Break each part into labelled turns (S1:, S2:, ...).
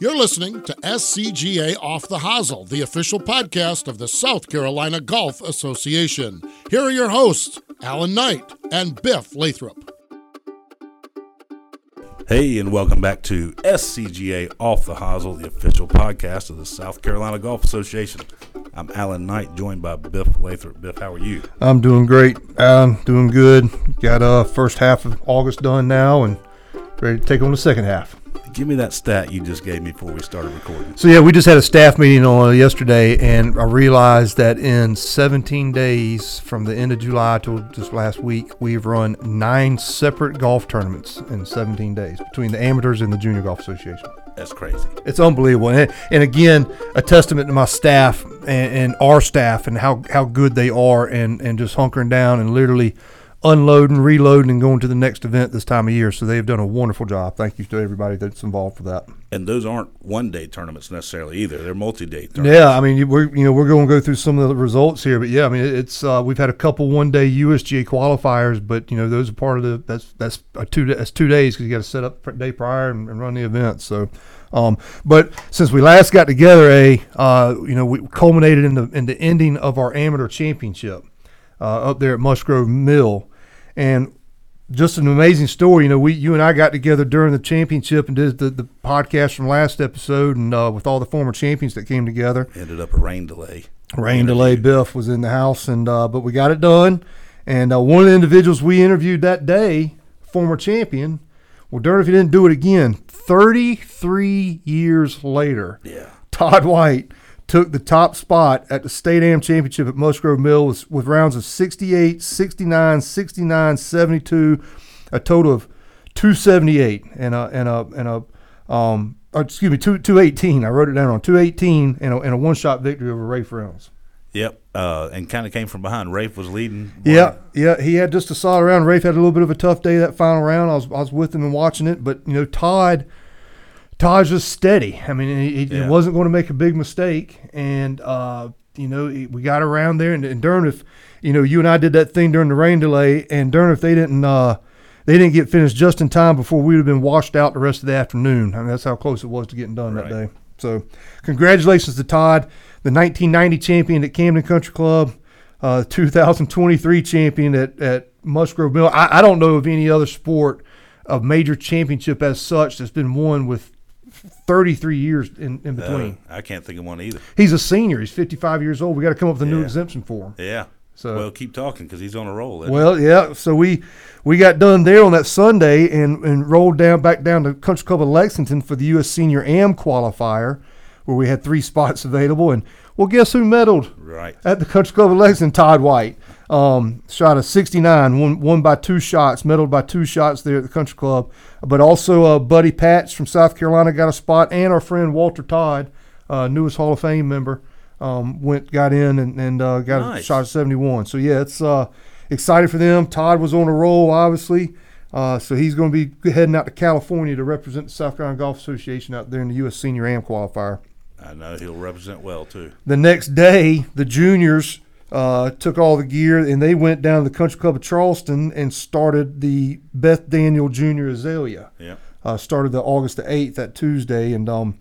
S1: You're listening to SCGA Off the Hosel, the official podcast of the South Carolina Golf Association. Here are your hosts, Alan Knight and Biff Lathrop.
S2: Hey, and welcome back to SCGA Off the Hosel, the official podcast of the South Carolina Golf Association. I'm Alan Knight, joined by Biff Lathrop. Biff, how are you?
S3: I'm doing great. I'm doing good. Got uh first half of August done now, and ready to take on the second half.
S2: Give me that stat you just gave me before we started recording.
S3: So yeah, we just had a staff meeting on yesterday, and I realized that in 17 days from the end of July till just last week, we've run nine separate golf tournaments in 17 days between the amateurs and the Junior Golf Association.
S2: That's crazy.
S3: It's unbelievable, and, and again, a testament to my staff and, and our staff and how, how good they are, and and just hunkering down and literally unloading, reloading, and going to the next event this time of year. So they've done a wonderful job. Thank you to everybody that's involved for that.
S2: And those aren't one day tournaments necessarily either. They're multi day tournaments.
S3: Yeah, I mean, we're you know we're going to go through some of the results here, but yeah, I mean it's uh, we've had a couple one day USGA qualifiers, but you know those are part of the that's that's a two that's two days because you got to set up day prior and, and run the event. So, um, but since we last got together, a uh, you know we culminated in the in the ending of our amateur championship uh, up there at Musgrove Mill, and just an amazing story. You know, we you and I got together during the championship and did the, the podcast from last episode, and uh, with all the former champions that came together.
S2: Ended up a rain delay.
S3: Rain delay. Biff was in the house, and uh, but we got it done. And uh, one of the individuals we interviewed that day, former champion, well, darn if he didn't do it again. Thirty-three years later,
S2: Yeah.
S3: Todd White took the top spot at the State Am Championship at Musgrove Mill with, with rounds of 68, 69, 69, 72, a total of 278 and a and a and a um excuse me, two, 218. I wrote it down on 218 and a, and a one shot victory over Rafe Reynolds.
S2: Yep. Uh, and kind of came from behind. Rafe was leading.
S3: Yeah, yeah, he had just a solid round. Rafe had a little bit of a tough day that final round. I was I was with him and watching it, but you know Todd, Todd's just steady. I mean, he, he
S2: Yeah.
S3: wasn't going to make a big mistake, and uh, you know we got around there. And, and if you know you and I did that thing during the rain delay, and darn if they didn't uh, they didn't get finished just in time before we would have been washed out the rest of the afternoon. I mean, that's how close it was to getting done
S2: Right.
S3: that day. So, congratulations to Todd, the 1990 champion at Camden Country Club, uh, 2023 champion at, at Musgrove Mill. I, I don't know of any other sport of major championship as such that's been won with 33 years in, in
S2: Uh,
S3: between.
S2: I can't think of one either.
S3: He's a senior. He's 55 years old. We got to come up with a new exemption for him.
S2: Yeah.
S3: So-
S2: well, keep talking because he's on a roll.
S3: Well, yeah. So we we got done there on that Sunday and, and rolled down back down to Country Club of Lexington for the U.S. Senior Am qualifier, where we had three spots available. And well, guess who medaled
S2: right.
S3: at the Country Club of Lexington? Todd White. Um, shot a 69, won, won by two shots, medaled by two shots there at the Country Club. But also uh, Buddy Patch from South Carolina got a spot, and our friend Walter Todd, uh, newest Hall of Fame member, um, went got in and, and uh, got a shot at 71. So yeah, it's uh, excited for them. Todd was on a roll, obviously. Uh, so he's going to be heading out to California to represent the South Carolina Golf Association out there in the U.S. Senior Am qualifier.
S2: I know he'll represent well too.
S3: The next day, the juniors uh, took all the gear and they went down to the Country Club of Charleston and started the Beth Daniel Junior Azalea.
S2: Yeah.
S3: Uh, started the August the eighth, that Tuesday, and um,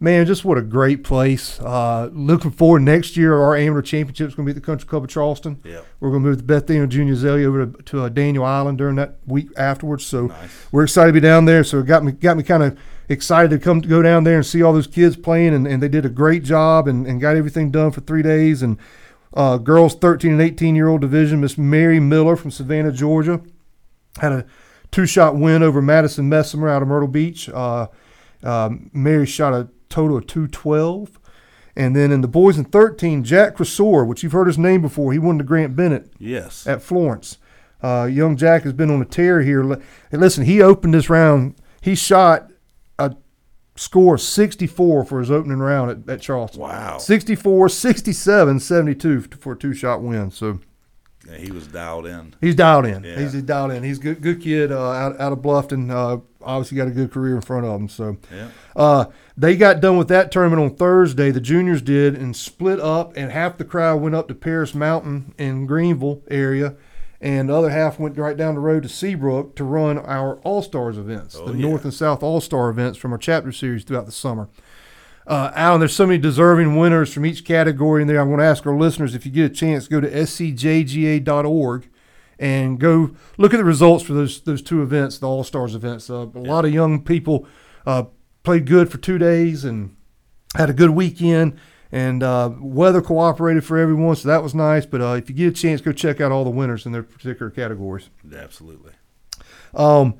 S3: man, just what a great place. Uh, looking forward next year, our amateur championship is going to be at the Country Club of Charleston.
S2: Yeah.
S3: We're going to move the Beth Daniel Junior Azalea over to, to uh, Daniel Island during that week afterwards. So
S2: Nice.
S3: we're excited to be down there. So it got me got me kind of excited to come to go down there and see all those kids playing, and, and they did a great job and, and got everything done for three days. And uh, girls 13 and 18 year old division, Miss Mary Miller from Savannah, Georgia, had a two shot win over Madison Messimer out of Myrtle Beach. Uh, um, Mary shot a total of 212. And then in the boys in 13, Jack Cresor, which you've heard his name before, he won the Grant Bennett
S2: Yes.
S3: at Florence. Uh, young Jack has been on a tear here. And listen, he opened this round. He shot score 64 for his opening round at, at Charleston.
S2: Wow.
S3: 64, 67, 72 for a two shot win. So
S2: Yeah, he was dialed in.
S3: he's dialed in.
S2: Yeah.
S3: He's, he's dialed in. He's a good, good kid uh, out, out of Bluffton. Uh, obviously got a good career in front of him. So
S2: Yeah.
S3: uh, they got done with that tournament on Thursday. The juniors did and split up, and half the crowd went up to Paris Mountain in Greenville area, and the other half went right down the road to Seabrook to run our All Stars events,
S2: Oh,
S3: the
S2: yeah.
S3: North and South All Star events from our chapter series throughout the summer. Uh, Alan, there's so many deserving winners from each category in there. I want to ask our listeners if you get a chance, go to scjga.org and go look at the results for those those two events, the All Stars events. Uh, a lot of young people uh, played good for two days and had a good weekend, and uh, weather cooperated for everyone, so that was nice. But uh, if you get a chance, go check out all the winners in their particular categories.
S2: Absolutely.
S3: Um,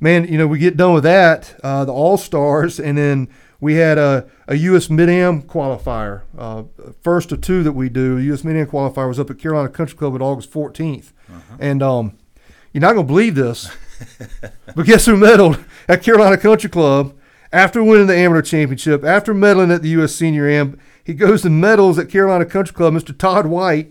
S3: man, you know, we get done with that, uh, the All Stars, and then we had a, a U.S. Mid Am qualifier. Uh, first of two that we do, U.S. Mid Am qualifier was up at Carolina Country Club at August 14th. And um, you're not going to believe this, but guess who medaled at Carolina Country Club after winning the amateur championship, after medaling at the U.S. Senior Am? He goes and medals at Carolina Country Club, Mr. Todd White.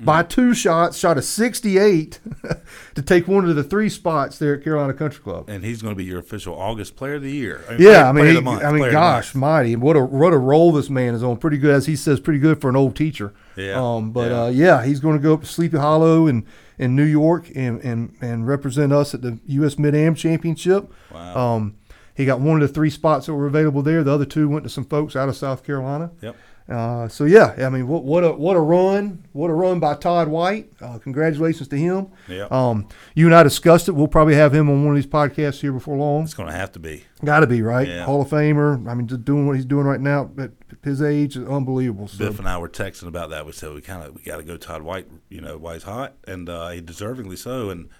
S3: By two shots, shot a 68 to take one of the three spots there at Carolina Country Club.
S2: And he's going to be your official August Player of the Year. I
S3: Yeah, I mean, he,
S2: month,
S3: I mean,
S2: Player
S3: gosh, mighty! What a what a role this man is on. Pretty good, as he says, pretty good for an old teacher.
S2: Yeah,
S3: Um, but
S2: yeah.
S3: Uh, yeah, he's going to go up to Sleepy Hollow in in New York and and and represent us at the U.S. Mid Am Championship.
S2: Wow.
S3: Um, he got one of the three spots that were available there. The other two went to some folks out of South Carolina.
S2: Yep.
S3: Uh, so yeah, I mean, what what a what a run! What a run by Todd White! Uh, congratulations to him.
S2: Yeah.
S3: Um, you and I discussed it. We'll probably have him on one of these podcasts here before long.
S2: It's going to have to be.
S3: Got to be right.
S2: Yeah.
S3: Hall of Famer. I mean, just doing what he's doing right now at his age is unbelievable. So,
S2: Biff and I were texting about that. We said we kind of we got to go Todd White. You know, why he's hot, and uh, he deservingly so. And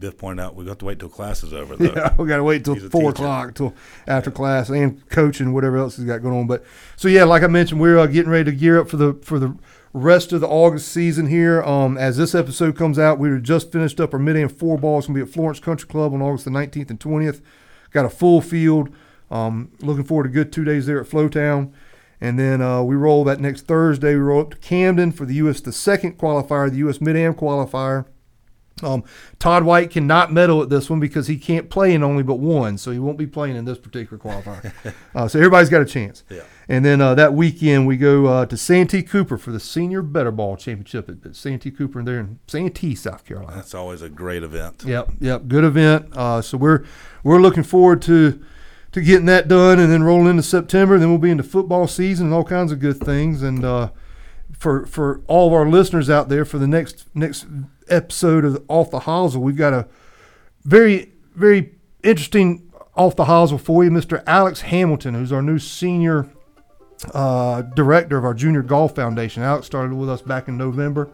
S2: Biff pointed out we got to wait till class is over. Though.
S3: yeah, we got to wait till four
S2: teacher.
S3: o'clock till after class and coaching whatever else he's got going on. But so yeah, like I mentioned, we're uh, getting ready to gear up for the for the rest of the August season here. Um, as this episode comes out, we were just finished up our mid am four balls. Gonna be at Florence Country Club on August the nineteenth and twentieth. Got a full field. Um, looking forward to good two days there at Flowtown. And then uh, we roll that next Thursday. We roll up to Camden for the U.S. the second qualifier, the U.S. Mid Am qualifier. Um, Todd White cannot medal at this one because he can't play in only but one, so he won't be playing in this particular qualifier. uh, so everybody's got a chance.
S2: Yeah.
S3: And then uh, that weekend we go uh, to Santee Cooper for the Senior Better Ball Championship at, at Santee Cooper there in Santee, South Carolina.
S2: That's always a great event.
S3: Yep, yep, good event. Uh, so we're we're looking forward to to getting that done, and then rolling into September. Then we'll be into football season and all kinds of good things. And uh, for for all of our listeners out there, for the next next episode of Off the Hosel, we've got a very very interesting off the hosel for you, Mr. Alex Hamilton, who's our new senior uh, director of our Junior Golf Foundation. Alex started with us back in November.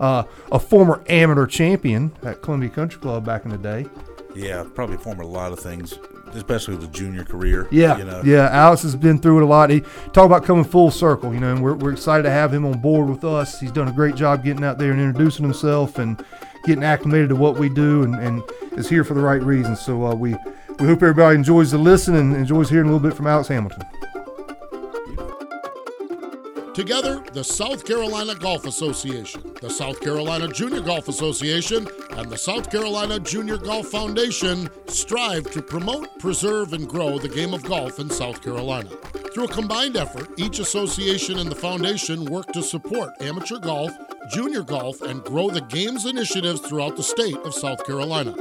S3: Uh, a former amateur champion at Columbia Country Club back in the day.
S2: Yeah, probably former a lot of things, especially the junior career.
S3: Yeah,
S2: you know.
S3: yeah. Alex has been through it a lot. He talk about coming full circle, you know, and we're, we're excited to have him on board with us. He's done a great job getting out there and introducing himself and getting acclimated to what we do, and, and is here for the right reasons. So uh, we we hope everybody enjoys the listen and enjoys hearing a little bit from Alex Hamilton.
S1: Together, the South Carolina Golf Association, the South Carolina Junior Golf Association, and the South Carolina Junior Golf Foundation strive to promote, preserve, and grow the game of golf in South Carolina. Through a combined effort, each association and the foundation work to support amateur golf, junior golf, and grow the game's initiatives throughout the state of South Carolina.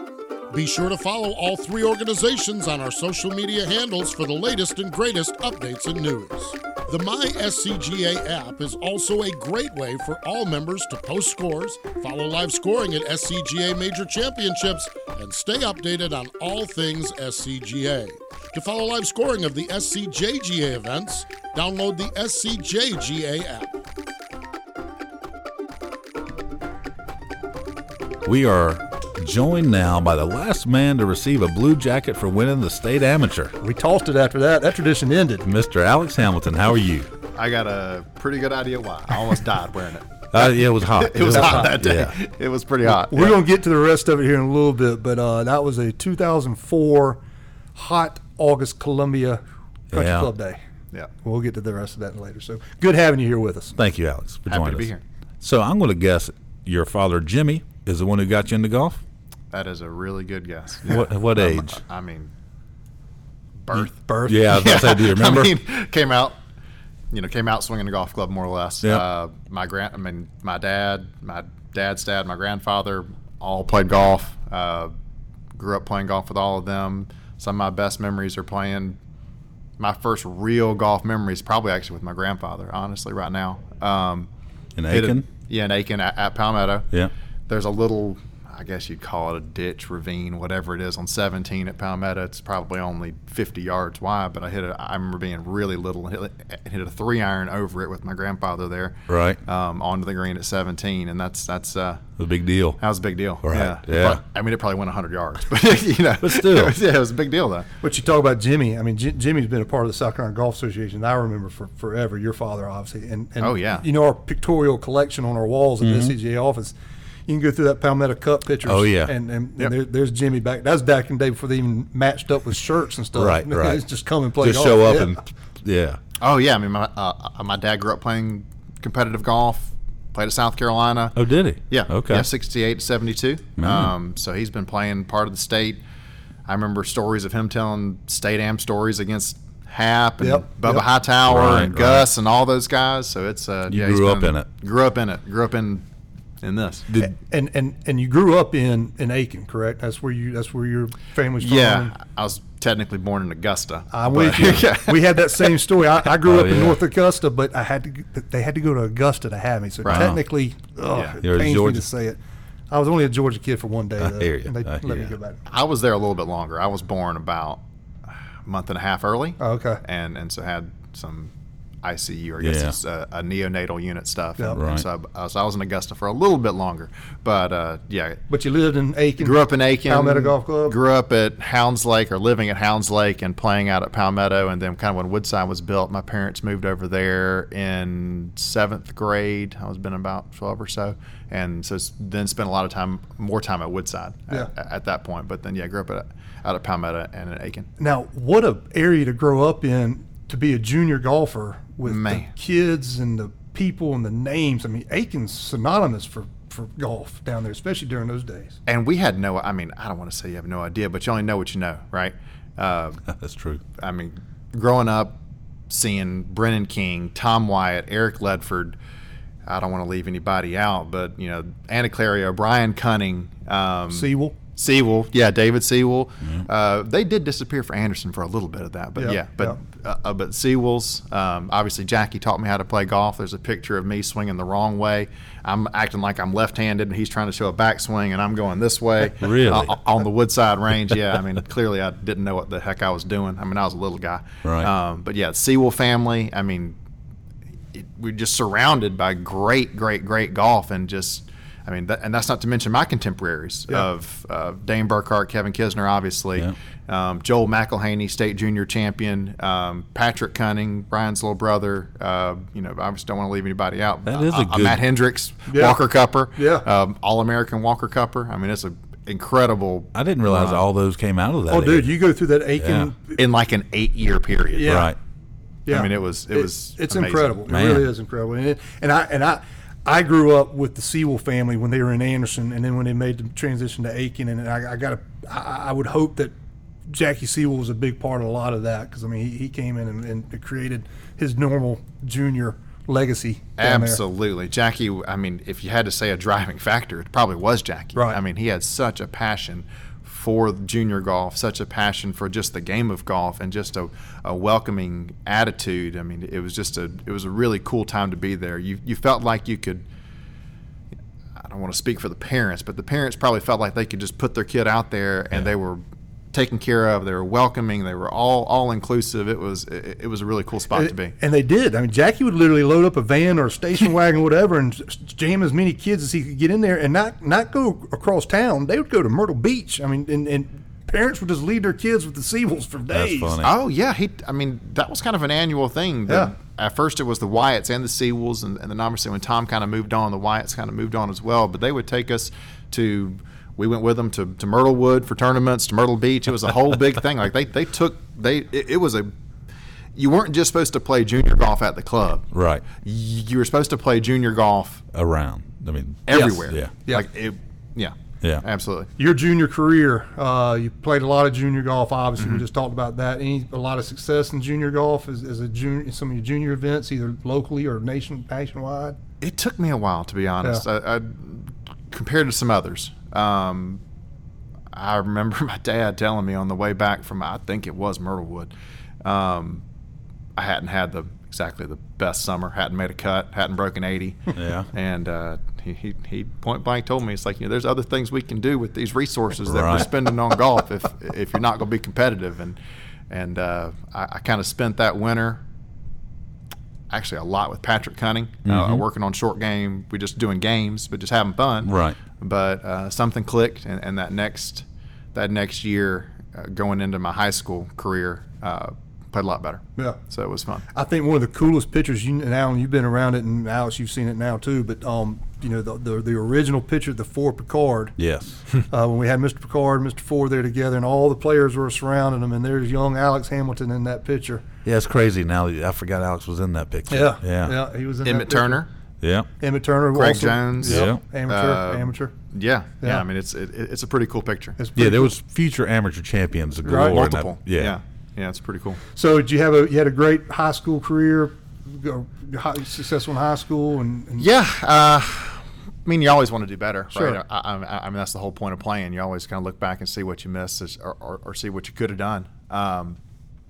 S1: Be sure to follow all three organizations on our social media handles for the latest and greatest updates and news. The My SCGA app is also a great way for all members to post scores, follow live scoring at SCGA Major Championships, and stay updated on all things SCGA. To follow live scoring of the SCJGA events, download the SCJGA app.
S2: We are joined now by the last man to receive a blue jacket for winning the state amateur,
S3: We tossed it after that. That tradition ended.
S2: Mr. Alex Hamilton. How are you?
S4: I got a pretty good idea why. I almost died wearing it.
S2: Uh, yeah, it was hot.
S4: It was hot that day.
S2: Yeah.
S4: It was pretty hot.
S3: We're going to get to the rest of it here in a little bit, but uh, that was a 2004 hot August Columbia Country
S2: Yeah.
S3: Club day.
S4: Yeah.
S3: We'll get to the rest of that later. So good having you here with us.
S2: Thank you, Alex, for
S4: Happy
S2: joining
S4: to be
S2: us.
S4: here.
S2: So I'm going to guess your father, Jimmy, is the one who got you into golf.
S4: That is a really good guess.
S2: What- what
S4: Um,
S2: age?
S4: I mean, birth.
S3: Birth.
S2: Yeah, I was about to say, do you remember?
S4: I mean, came out, you know, came out swinging a golf club more or less.
S2: Yeah.
S4: Uh, my grand, I mean, my dad, my dad's dad, my grandfather, all played golf. Uh, grew up playing golf with all of them. Some of my best memories are playing. My first real golf memories probably actually with my grandfather. Honestly, right now. Um,
S2: In
S4: hit a-
S2: Aiken?
S4: yeah, in Aiken at, at Palmetto.
S2: Yeah.
S4: There's a little, I guess you'd call it a ditch, ravine, whatever it is, on 17 at Palmetto. It's probably only 50 yards wide, but I hit it. I remember being really little and hit, hit a three iron over it with my grandfather there,
S2: Right.
S4: um, onto the green at 17, and that's that's uh,
S2: a big deal.
S4: that was a big deal.
S2: Right,
S4: Yeah.
S2: yeah.
S4: But, I mean, it probably went 100 yards, but you know,
S2: But still.
S4: it was, yeah, it was a big deal though.
S3: But you talk about Jimmy. I mean, J- Jimmy's been a part of the South Carolina Golf Association. that I remember for forever. Your father, obviously, and, and
S4: Oh, yeah.
S3: you know our pictorial collection on our walls at the SCGA office. You can go through that Palmetto Cup pictures.
S2: Oh, yeah.
S3: and and,
S4: Yep.
S3: and there, there's Jimmy back. That was back in the day before they even matched up with shirts and stuff.
S2: Right, right.
S3: It's just come and play.
S2: Just
S3: golf.
S2: show up
S3: Yeah.
S2: and yeah.
S4: Oh yeah, I mean, my uh, my dad grew up playing competitive golf. Played at South Carolina.
S2: Oh, did he?
S4: Yeah.
S2: Okay.
S4: Yeah, 68 to 72. Um, so he's been playing part of the state. I remember stories of him telling state am stories against Hap and
S3: Yep,
S4: Bubba
S3: yep.
S4: Hightower
S2: Right,
S4: and
S2: right.
S4: Gus and all those guys. So it's uh,
S2: You
S4: yeah, he's
S2: grew up
S4: been-
S2: in it.
S4: Grew up in it. Grew up in in this.
S2: Did
S3: And and and you grew up in in Aiken, correct? That's where you. That's where your family's from.
S4: Yeah, I was technically born in Augusta.
S3: I'm
S4: but-
S3: with you. we had that same story. I, I grew
S2: Oh,
S3: up in. North Augusta, but I had to. They had to go to Augusta to have me. So
S4: Right.
S3: technically, ugh,
S4: Yeah.
S3: it
S2: You're
S3: pains me to say it. I was only a Georgia kid for one day.
S2: I
S3: though,
S2: hear you.
S3: And they
S2: I
S3: let
S2: hear
S3: me
S2: you.
S3: go back.
S4: I was there a little bit longer. I was born about a month and a half early.
S3: Oh, okay.
S4: And and so had some ICU or I guess
S2: Yeah.
S4: it's a, a neonatal unit stuff.
S3: Yeah.
S4: And,
S2: Right.
S4: and so, I, so I was in Augusta for a little bit longer. But uh, yeah,
S3: But you lived in Aiken.
S4: grew up in Aiken.
S3: Palmetto Golf Club.
S4: Grew up at Hounds Lake or living at Hounds Lake and playing out at Palmetto. And then kind of when Woodside was built, my parents moved over there in seventh grade. I was been about 12 or so. And so s- then spent a lot of time, more time at Woodside
S3: Yeah.
S4: at, at that point. But then, yeah, grew up at, out at Palmetto and in Aiken.
S3: Now, what a area to grow up in to be a junior golfer with the kids and the people and the names. I mean, Aiken's synonymous for for golf down there, especially during those days.
S4: And we had no, I mean, I don't want to say you have no idea, but you only know what you know, right? Uh,
S2: that's true.
S4: I mean, growing up, seeing Brennan King, Tom Wyatt, Eric Ledford. I don't want to leave anybody out, but you know, Anna Clario, Brian Cunning, um,
S3: Seawell.
S4: Seawell, yeah, David Seawell. Uh, they did disappear for Anderson for a little bit of that, but
S3: Yeah,
S4: yeah, but Uh, uh, but Seawell's um, obviously Jackie taught me how to play golf. There's a picture of me swinging the wrong way. I'm acting like I'm left-handed, and he's trying to show a backswing, and I'm going this way.
S2: Really?
S4: Uh, on the Woodside Range, yeah. I mean, clearly I didn't know what the heck I was doing. I mean, I was a little guy.
S2: Right.
S4: Um, but yeah, Seawell family. I mean, it, we're just surrounded by great, great, great golf, and just, I mean, that, and that's not to mention my contemporaries
S3: Yeah.
S4: of uh, Dane Burkhart, Kevin Kisner, obviously,
S2: Yeah.
S4: um, Joel McElhaney, state junior champion, um, Patrick Cunning, Brian's little brother. Uh, you know, I just don't want to leave anybody out.
S2: That is a
S4: Uh, uh,
S2: good-
S4: Matt Hendricks,
S3: Yeah.
S4: Walker Cupper,
S3: Yeah.
S4: um, All American Walker Cupper. I mean, it's a incredible.
S2: I didn't realize all those came out of that.
S3: Oh, dude, you go through that Aiken.
S4: in like an eight-year period.
S3: Yeah.
S2: right.
S3: Yeah.
S4: I mean, it was it was
S3: it's
S4: amazing.
S3: incredible. It really is incredible. And, it, and I and I I grew up with the Seawell family when they were in Anderson, and then when they made the transition to Aiken, and I, I got to I, I would hope that Jackie Seawell was a big part of a lot of that because I mean he, he came in and, and created his normal junior legacy. down there.
S4: Absolutely, Jackie. I mean, if you had to say a driving factor, it probably was Jackie.
S3: Right.
S4: I mean, he had such a passion for junior golf, such a passion for just the game of golf, and just a, a welcoming attitude. I mean, it was just a it was a really cool time to be there. You you felt like you could. I don't want to speak for the parents, but the parents probably felt like they could just put their kid out there and they were taken care of. They were welcoming. They were all all inclusive. It was it, it was a really cool spot to be.
S3: And they did. I mean, Jackie would literally load up a van or a station wagon, whatever, and jam as many kids as he could get in there, and not not go across town. They would go to Myrtle Beach. I mean, and, and parents would just leave their kids with the Seawells for
S2: That's
S3: days.
S2: funny.
S4: Oh yeah, he. I mean, that was kind of an annual thing. The-
S3: Yeah.
S4: At first, it was the Wyatts and the Seawells, and, and then obviously when Tom kind of moved on, the Wyatts kind of moved on as well. But they would take us to. We went with them to, to Myrtle Wood for tournaments, to Myrtle Beach. It was a whole big thing. Like they, they took they. It, it was a. You weren't just supposed to play junior golf at the club.
S2: Right.
S4: You were supposed to play junior golf
S2: Around. I mean,
S4: everywhere.
S2: Yeah.
S3: Yeah.
S4: Like it. Yeah.
S2: Yeah.
S4: Absolutely.
S3: Your junior career, uh, you played a lot of junior golf. Obviously,
S4: Mm-hmm.
S3: we just talked about that. Any a lot of success in junior golf as, as a junior, some of your junior events, either locally or nation nationwide.
S4: It took me a while, to be honest.
S3: Yeah.
S4: I, I compared to some others. Um, I remember my dad telling me on the way back from I think it was Myrtlewood. Um, I hadn't had the exactly the best summer. Hadn't made a cut. Hadn't broken eighty.
S2: Yeah.
S4: And uh, he, he he point blank told me it's like you know there's other things we can do with these resources that we're spending on golf if if you're not going to be competitive and and uh, I, I kind of spent that winter actually a lot with Patrick Cunning, uh, working on short game. We're just doing games, but just having fun.
S2: Right.
S4: But uh, something clicked, and, and that next that next year, uh, going into my high school career, uh, played a lot better.
S3: Yeah.
S4: So it was fun.
S3: I think one of the coolest pictures, you and Alan, you've been around it, and Alex, you've seen it now too. But um, you know, the the, the original picture, the four Picard,
S2: Yes.
S3: uh, when we had Mr. Picard, and Mr. Ford there together, and all the players were surrounding them, and there's young Alex Hamilton in that picture.
S2: yeah, it's crazy now. I forgot Alex was in that picture.
S3: Yeah,
S2: Yeah.
S3: yeah, he was in that
S4: Emmett
S3: picture.
S4: Turner.
S2: Yeah.
S3: Emmett Turner,
S4: Craig
S3: also-
S4: Jones.
S3: Yep,
S2: Yeah.
S3: amateur,
S4: Uh,
S3: amateur.
S4: Yeah, yeah.
S3: Yeah.
S4: I mean, it's it, it's a pretty cool picture.
S3: It's
S2: Yeah, there
S3: cool.
S2: was future amateur champions galore.
S3: Right.
S2: in that-
S4: multiple.
S2: yeah.
S4: yeah, yeah. It's pretty cool.
S3: So, did you have a you had a great high school career, high, successful in high school, and, and
S4: Yeah. Uh, I mean, you always want to do better,
S3: Sure.
S4: right? I, I, I mean, that's the whole point of playing. You always kind of look back and see what you missed or, or, or see what you could have done. Um,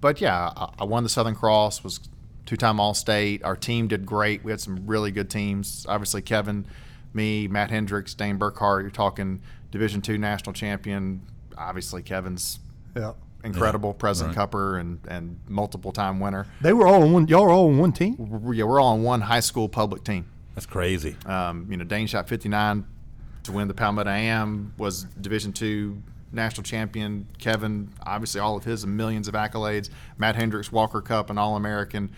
S4: but yeah, I, I won the Southern Cross, was two-time All-State. Our team did great. We had some really good teams. Obviously, Kevin, me, Matt Hendricks, Dane Burkhart. You're talking Division two national champion. Obviously, Kevin's
S3: yeah,
S4: incredible, President Cupper, and and multiple-time winner.
S3: they were all on one. Y'all were all on one team.
S4: Yeah, we're all on one high school public team.
S2: That's crazy.
S4: Um, you know, Dane shot 59 to win the Palmetto AM, was Division two national champion. Kevin, obviously, all of his millions of accolades. Matt Hendricks, Walker Cup, and All American.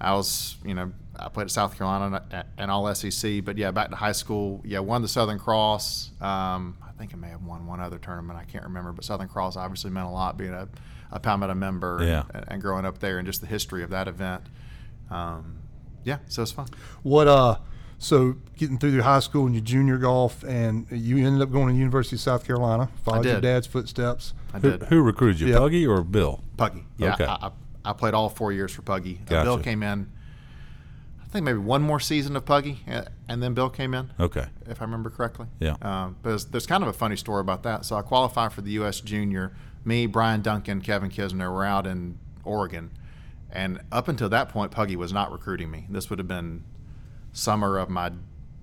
S4: I was, you know, I played at South Carolina and- All SEC, but yeah, back to high school. Yeah, won the Southern Cross. Um, I think I may have won one other tournament. I can't remember, but Southern Cross obviously meant a lot being a, a Palmetto member
S2: Yeah.
S4: and, and growing up there and just the history of that event. Um, yeah, so it's fun.
S3: What uh, so getting through your high school and your junior golf, and you ended up going to the University of South Carolina. Followed your dad's footsteps.
S4: I
S2: Who,
S4: did.
S2: who recruited you,
S3: Yeah.
S2: Puggy or Bill?
S4: Puggy. Yeah,
S2: Okay.
S4: I, I, I played all four years for Puggy.
S2: Gotcha.
S4: Bill came in. I think maybe one more season of Puggy, and then Bill came in,
S2: Okay.
S4: if I remember correctly.
S2: Yeah.
S4: Um, but there's, there's kind of a funny story about that. So I qualified for the U.S. Junior. Me, Brian Duncan, Kevin Kisner were out in Oregon, and up until that point, Puggy was not recruiting me. This would have been summer of my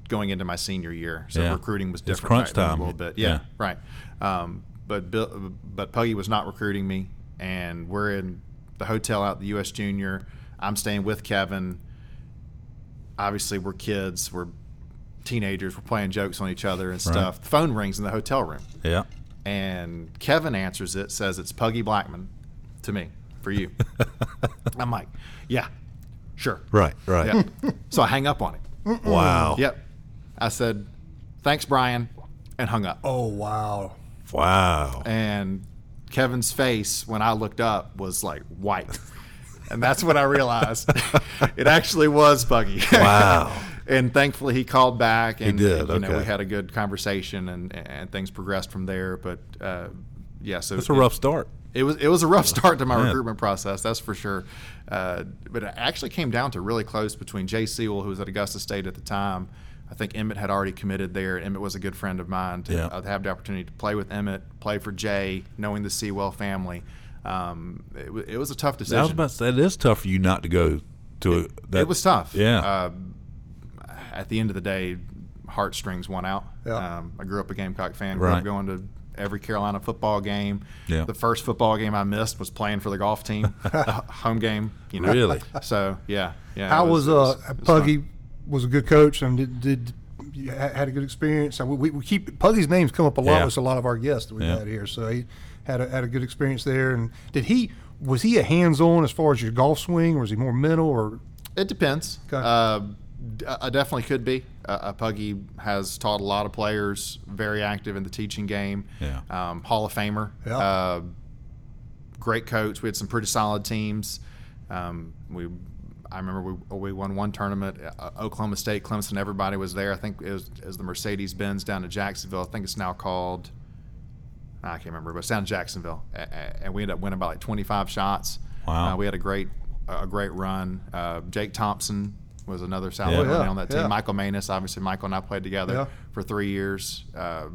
S4: going into my senior year, so
S2: Yeah.
S4: recruiting was
S2: It's
S4: different
S2: crunch
S4: back then
S2: time.
S4: a little bit.
S2: Yeah.
S4: Yeah, right. Um, but Bill, but Puggy was not recruiting me, and we're in the hotel out at the U.S. Junior. I'm staying with Kevin. Obviously, we're kids. We're teenagers. We're playing jokes on each other and stuff. The phone rings in the hotel room,
S2: Yeah.
S4: and Kevin answers it. Says it's Puggy Blackman to me for you. I'm like, yeah, sure,
S2: Right. Right.
S4: yeah. so I hang up on it.
S2: Wow.
S4: Yep. I said, thanks, Brian, and hung up.
S3: Oh wow!
S2: Wow.
S4: and Kevin's face when I looked up was like white. and that's when I realized it actually was Puggy.
S2: Wow.
S4: and thankfully he called back and
S2: did,
S4: you know we had a good conversation and and things progressed from there but uh, yeah so
S2: That's a rough start.
S4: it was it was a rough start to my recruitment process, that's for sure. Uh, but it actually came down to really close between Jay Seawell, who was at Augusta State at the time. I think Emmett had already committed there. Emmett was a good friend of mine to
S2: Yeah.
S4: uh, have the opportunity to play with Emmett, play for Jay, knowing the Seawell family. Um, it, wa- it was a tough decision.
S2: I was about to say it is tough for you not to go to a, that.
S4: it was tough.
S2: Yeah.
S4: Uh, at the end of the day, heartstrings won out.
S3: Yeah.
S4: Um, I grew up a Gamecock fan. Grew
S2: Right.
S4: up going to every Carolina football game.
S2: Yeah.
S4: The first football game I missed was playing for the golf team, home game. You know.
S2: Really?
S4: So yeah, yeah.
S3: How
S4: it
S3: was,
S4: it
S3: uh
S4: was
S3: Puggy?
S4: fun.
S3: Was a good coach and did, did had a good experience. And we, we keep Puggy's names come up a lot
S2: Yeah.
S3: with a lot of our guests that we've
S2: Yeah.
S3: had here. So he had a, had a good experience there. And did he was he a hands on as far as your golf swing, or was he more mental? Or
S4: It depends.
S3: Okay.
S4: Uh, d- I definitely could be. Uh, uh, Puggy has taught a lot of players, very active in the teaching game.
S2: Yeah.
S4: Um, Hall of Famer.
S3: Yeah.
S4: Uh, great coach. We had some pretty solid teams. Um, we, I remember we, we won one tournament. Uh, Oklahoma State, Clemson, everybody was there. I think it was, it was the Mercedes Benz down to Jacksonville. I think it's now called. I can't remember, but it's down in Jacksonville, A- a- and we ended up winning by like 25 shots.
S2: Wow.
S4: Uh, we had a great a great run. Uh, Jake Thompson was another South
S2: Yeah.
S3: Oh,
S4: Carolina on that team.
S3: yeah.
S4: Michael Manus, obviously, Michael and I played together
S3: Yeah.
S4: for three years. Uh,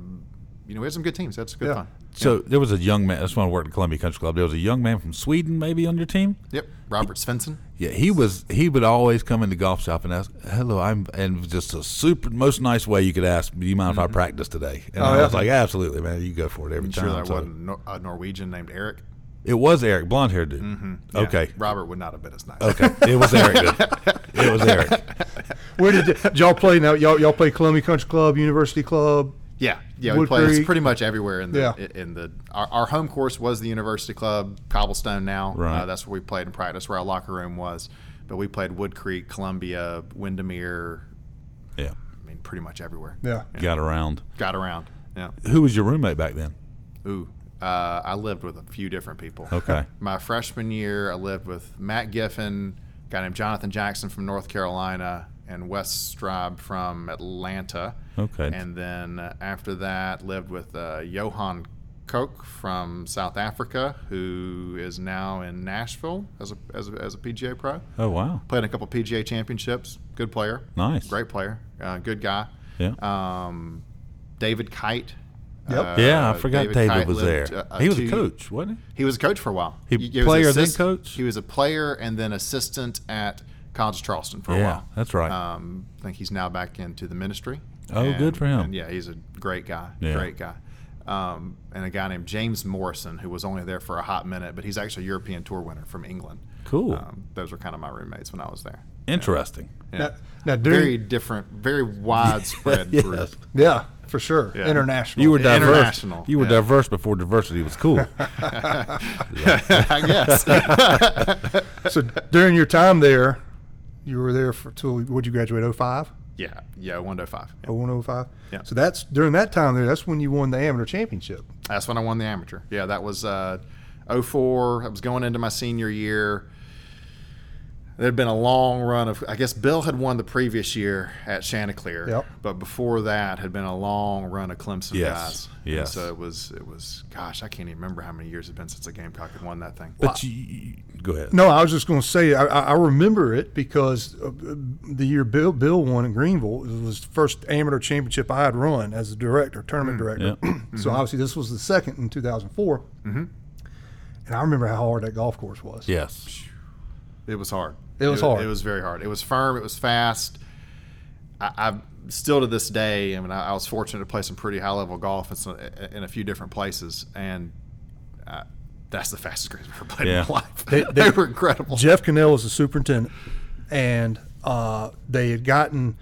S4: you know, we had some good teams. That's a good
S3: Yeah.
S4: fun.
S2: So there was a young man. That's when I worked at Columbia Country Club. There was a young man from Sweden, maybe on your team.
S4: Yep, Robert Svensson.
S2: Yeah, he was. He would always come in the golf shop and ask, "Hello, I'm," and just a super, most nice way you could ask. Do you mind if I practice today? And
S3: Oh,
S2: I
S3: yeah.
S2: was like, "Absolutely, man. You go for it every
S4: I'm
S2: time."
S4: sure that
S2: So
S4: wasn't a Norwegian named Eric.
S2: it was Eric, blonde haired dude.
S4: Mm-hmm. Yeah,
S2: Okay,
S4: Robert would not have been as nice.
S2: okay, it was Eric. It was Eric.
S3: Where did, did y'all play now? Y'all y'all play Columbia Country Club, University Club.
S4: Yeah, yeah,
S3: Wood
S4: we played
S3: Creek.
S4: pretty much everywhere in the
S3: Yeah.
S4: in the our, our home course was the University Club Cobblestone. Now,
S2: Right.
S4: uh, that's where we played in practice, where our locker room was. But we played Wood Creek, Columbia, Windermere.
S2: Yeah,
S4: I mean, pretty much everywhere.
S3: Yeah.
S2: got around.
S4: Got around. Yeah.
S2: Who was your roommate back then?
S4: Ooh, uh, I lived with a few different people.
S2: Okay.
S4: My freshman year, I lived with Matt Giffen, a guy named Jonathan Jackson from North Carolina, and Wes Straub from Atlanta.
S2: Okay.
S4: And then uh, after that, lived with uh, Johan Kok from South Africa, who is now in Nashville as a, as a, as a PGA pro.
S2: Oh wow,
S4: Played in a couple PGA championships. Good player.
S2: Nice.
S4: Great player. Uh, good guy.
S2: yeah,
S4: Um, David Kite.
S3: Yep.
S4: Uh,
S2: yeah. I forgot David,
S4: Kite
S2: was there.
S4: lived, uh,
S2: he was a coach, wasn't
S4: He He was a coach for a while.
S2: He
S4: was
S2: player then coach?
S4: He was a player and then assistant at College of Charleston for a
S2: Yeah,
S4: while.
S2: that's right.
S4: Um, I think he's now back into the ministry.
S2: Oh,
S4: And-
S2: good for him.
S4: And yeah, he's a great guy.
S2: Yeah.
S4: Great guy. Um, and a guy named James Morrison, who was only there for a hot minute, but he's actually a European Tour winner from England.
S2: Cool.
S4: Um, those were kind of my roommates when I was there.
S2: Interesting.
S4: Yeah.
S3: Now, now during,
S4: very different, very widespread
S2: Yes.
S4: group.
S3: yeah, for sure,
S4: Yeah.
S3: international.
S2: You were diverse.
S4: International,
S2: You were
S4: yeah.
S2: diverse before diversity was cool.
S4: I guess.
S3: so during your time there, you were there for till would you graduate 05?
S4: yeah, yeah, one to five. Yeah.
S3: 01, 05?
S4: Yeah.
S3: So that's during that time there. That's when you won the amateur championship.
S4: That's when I won the amateur. Yeah, that was uh, 04. I was going into my senior year. There had been a long run of, I guess Bill had won the previous year at Chanticleer,
S3: Yep.
S4: but before that had been a long run of Clemson
S2: Yes,
S4: guys. And
S2: yes.
S4: so it was, it was, gosh, I can't even remember how many years it had been since the Gamecock had won that thing.
S2: But you, you- go ahead.
S3: No, I was just going to say I, I I remember it because uh, the year Bill Bill won in Greenville it was the first amateur championship I had run as a director, tournament director. so obviously this was the second in 2004. Mm-hmm. And I remember how hard that golf course was.
S2: Yes.
S4: It was hard.
S3: It was hard.
S4: It was very hard. It was firm. It was fast. I, I still to this day. I mean, I, I was fortunate to play some pretty high level golf in, some, in a few different places, and uh, that's the fastest greens I've ever played
S2: Yeah.
S4: in my life.
S3: They-
S4: They,
S3: they-
S4: were incredible.
S3: Jeff Cannell was the superintendent, and uh, they had gotten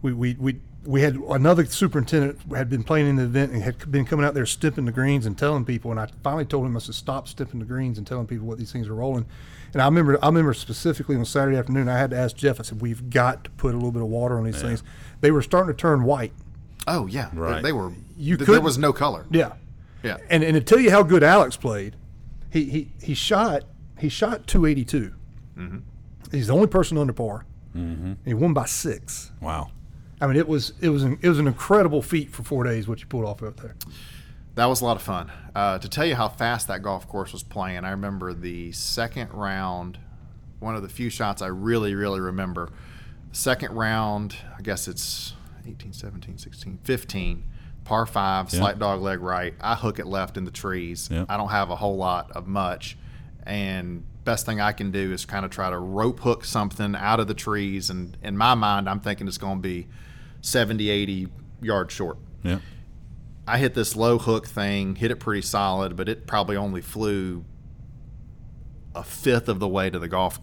S3: we, we we we had another superintendent had been playing in the event and had been coming out there stimping the greens and telling people. And I finally told him I said stop stimping the greens and telling people what these things are rolling. And I remember I remember specifically on Saturday afternoon I had to ask Jeff. I said we've got to put a little bit of water on these things. They were starting to turn white.
S4: Oh yeah,
S2: Right.
S4: They, were.
S3: You
S4: th- there
S3: couldn't-
S4: was no color.
S3: Yeah.
S4: Yeah.
S3: And and to tell you how good Alex played, he he, he shot he shot 282.
S4: Mm-hmm.
S3: He's the only person under par. Mm-hmm. He won by six.
S2: Wow.
S3: I mean, it was it was an, it was an incredible feat for four days what you pulled off out there.
S4: That was a lot of fun. Uh, to tell you how fast that golf course was playing, I remember the second round, one of the few shots I really, really remember. Second round, I guess it's 18, 17, 16, 15, par five, slight dog leg right. I hook it left in the trees.
S2: Yeah.
S4: I don't have a whole lot of much. And best thing I can do is kind of try to rope hook something out of the trees. And in my mind, I'm thinking it's going to be 70, 80 yards short.
S2: Yeah.
S4: I hit this low hook thing, hit it pretty solid, but it probably only flew a fifth of the way to the golf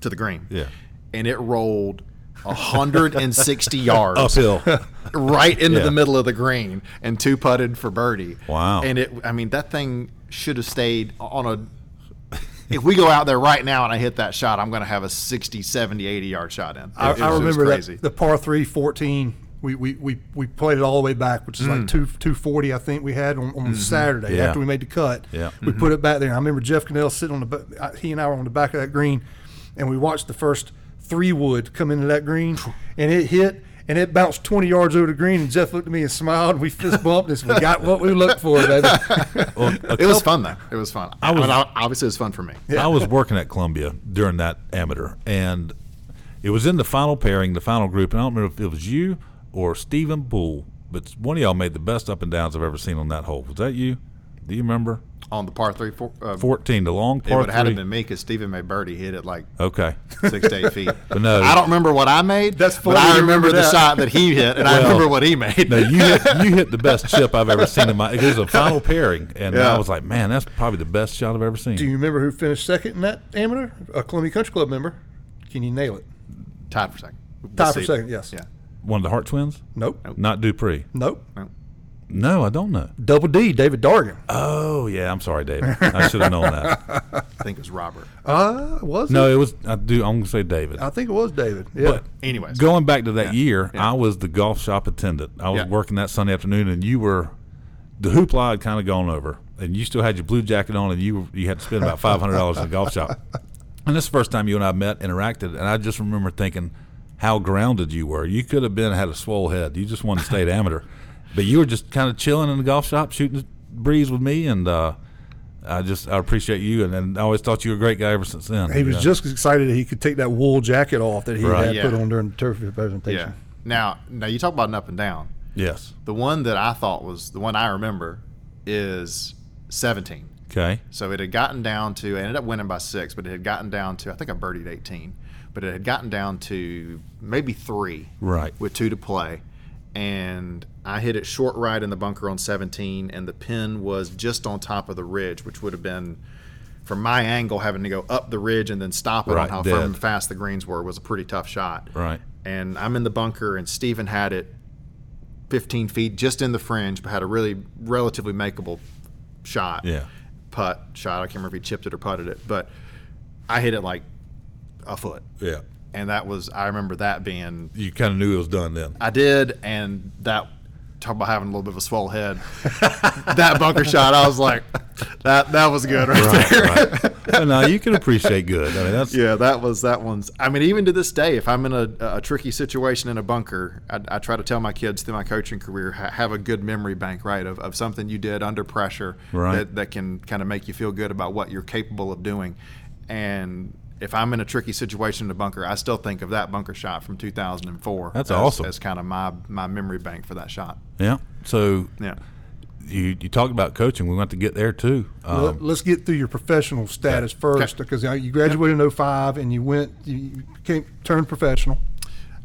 S4: to the green.
S2: Yeah.
S4: And it rolled 160 yards
S2: Uphill.
S4: right into
S2: Yeah.
S4: the middle of the green and two putted for birdie.
S2: Wow.
S4: And it I mean that thing should have stayed on a if we go out there right now and I hit that shot, I'm going to have a 60, 70, 80 yard shot in. It-
S3: I,
S4: it
S3: I
S4: was- it was
S3: remember
S4: crazy.
S3: that the par three 14. We, we, we, we played it all the way back, which is
S4: Mm.
S3: like two two forty, I think we had on, on Saturday
S2: Mm-hmm. Yeah.
S3: after we made the cut.
S2: Yeah.
S3: we put it back there. I remember Jeff Cannell sitting on the uh, he and I were on the back of that green, and we watched the first three wood come into that green, and it hit and it bounced twenty yards over the green. And Jeff looked at me and smiled. And we fist bumped and "We got what we looked for, baby."
S2: Well, a
S4: it was fun though. It was fun.
S2: I was-
S4: mean, obviously it was fun for me.
S2: I was working at Columbia during that amateur, and it was in the final pairing, the final group, and I don't remember if it was you or Stephen Bull, but one of y'all made the best up and downs I've ever seen on that hole. Was that you? Do you remember?
S4: On the par three, four, uh,
S2: 14, the long
S4: it
S2: par
S4: would have had to
S2: three.
S4: been me because Stephen made birdie hit it like
S2: Okay.
S4: six to eight feet.
S2: But no.
S4: I don't remember what I made.
S3: That's
S4: but
S3: funny
S4: I
S3: you
S4: remember,
S3: remember
S4: the
S3: that.
S4: shot that he hit, and I
S2: Well,
S4: remember what he made.
S2: No, you hit, you hit the best chip I've ever seen in my. It was a final pairing, and
S4: Yeah.
S2: I was like, man, that's probably the best shot I've ever seen.
S3: Do you remember who finished second in that amateur? A Columbia Country Club member. Can you nail it?
S4: Tied for second.
S3: Tied for
S4: see.
S3: second, yes.
S4: Yeah.
S2: One of the Hart twins?
S3: Nope.
S2: Not Dupree.
S3: Nope.
S2: No, I don't know.
S3: Double D, David Dargan.
S2: Oh yeah, I'm sorry, David. I should have known that.
S4: I think it was Robert.
S3: Uh, was
S2: No,
S3: it?
S2: it was. I do. I'm gonna say David.
S3: I think it was David. Yeah.
S2: But
S4: Anyways,
S2: going back to that year,
S4: yeah.
S2: I was the golf shop attendant. I was
S4: Yeah.
S2: working that Sunday afternoon, and you were the hoopla had kind of gone over, and you still had your blue jacket on, and you you had to spend about five hundred dollars in the golf shop. And this is the first time you and I met, interacted, and I just remember thinking how grounded you were. You could have been had a swole head. You just wanted to stay at amateur, but you were just kind of chilling in the golf shop, shooting the breeze with me, and uh, I just I appreciate you, and, and I always thought you were a great guy ever since then.
S3: he was
S2: Yeah.
S3: just excited that he could take that wool jacket off that he
S2: Right.
S3: had
S4: Yeah.
S3: put on during the turf presentation.
S4: yeah. Now, now you talk about an up and down.
S2: yes.
S4: The one that I thought was the one I remember is 17.
S2: Okay.
S4: So it had gotten down to, I ended up winning by six, but it had gotten down to, I think I birdied 18, but it had gotten down to maybe three
S2: Right.
S4: with two to play. And I hit it short right in the bunker on 17, and the pin was just on top of the ridge, which would have been, from my angle, having to go up the ridge and then stop it
S2: Right,
S4: on how
S2: dead.
S4: firm and fast the greens were was a pretty tough shot.
S2: Right.
S4: And I'm in the bunker, and Steven had it 15 feet just in the fringe, but had a really relatively makeable shot.
S2: Yeah.
S4: Putt shot. I can't remember if he chipped it or putted it, but I hit it like a foot.
S2: Yeah.
S4: And that was, I remember that being,
S2: You kind of knew it was done then.
S4: I did, and that, talk about having a little bit of a swell head. that bunker shot, I was like, that that was good right, there.
S2: right. But no, you can appreciate good. I mean, that's
S4: Yeah, that was that one's. I mean, even to this day, if I'm in a, a tricky situation in a bunker, I, I try to tell my kids through my coaching career ha- have a good memory bank, right, of, of something you did under pressure
S2: Right.
S4: that, that can kind of make you feel good about what you're capable of doing. And if I'm in a tricky situation in a bunker, I still think of that bunker shot from 2004.
S2: That's
S4: as,
S2: awesome.
S4: As kind of my my memory bank for that shot.
S2: yeah. So
S4: Yeah.
S2: you you talked about coaching. We want to get there too.
S3: Well,
S2: Um,
S3: Let's get through your professional status first, because you graduated in 05 and you went, you became turned professional.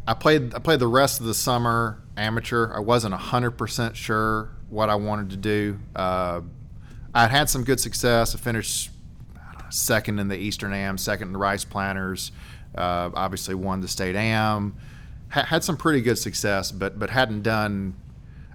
S4: I played I played the rest of the summer amateur. I wasn't hundred percent sure what I wanted to do. Uh, I had had some good success. I finished I don't know, second in the Eastern Am, second in the Rice Planters. Uh, obviously won the state Am. Ha- had some pretty good success, but but hadn't done.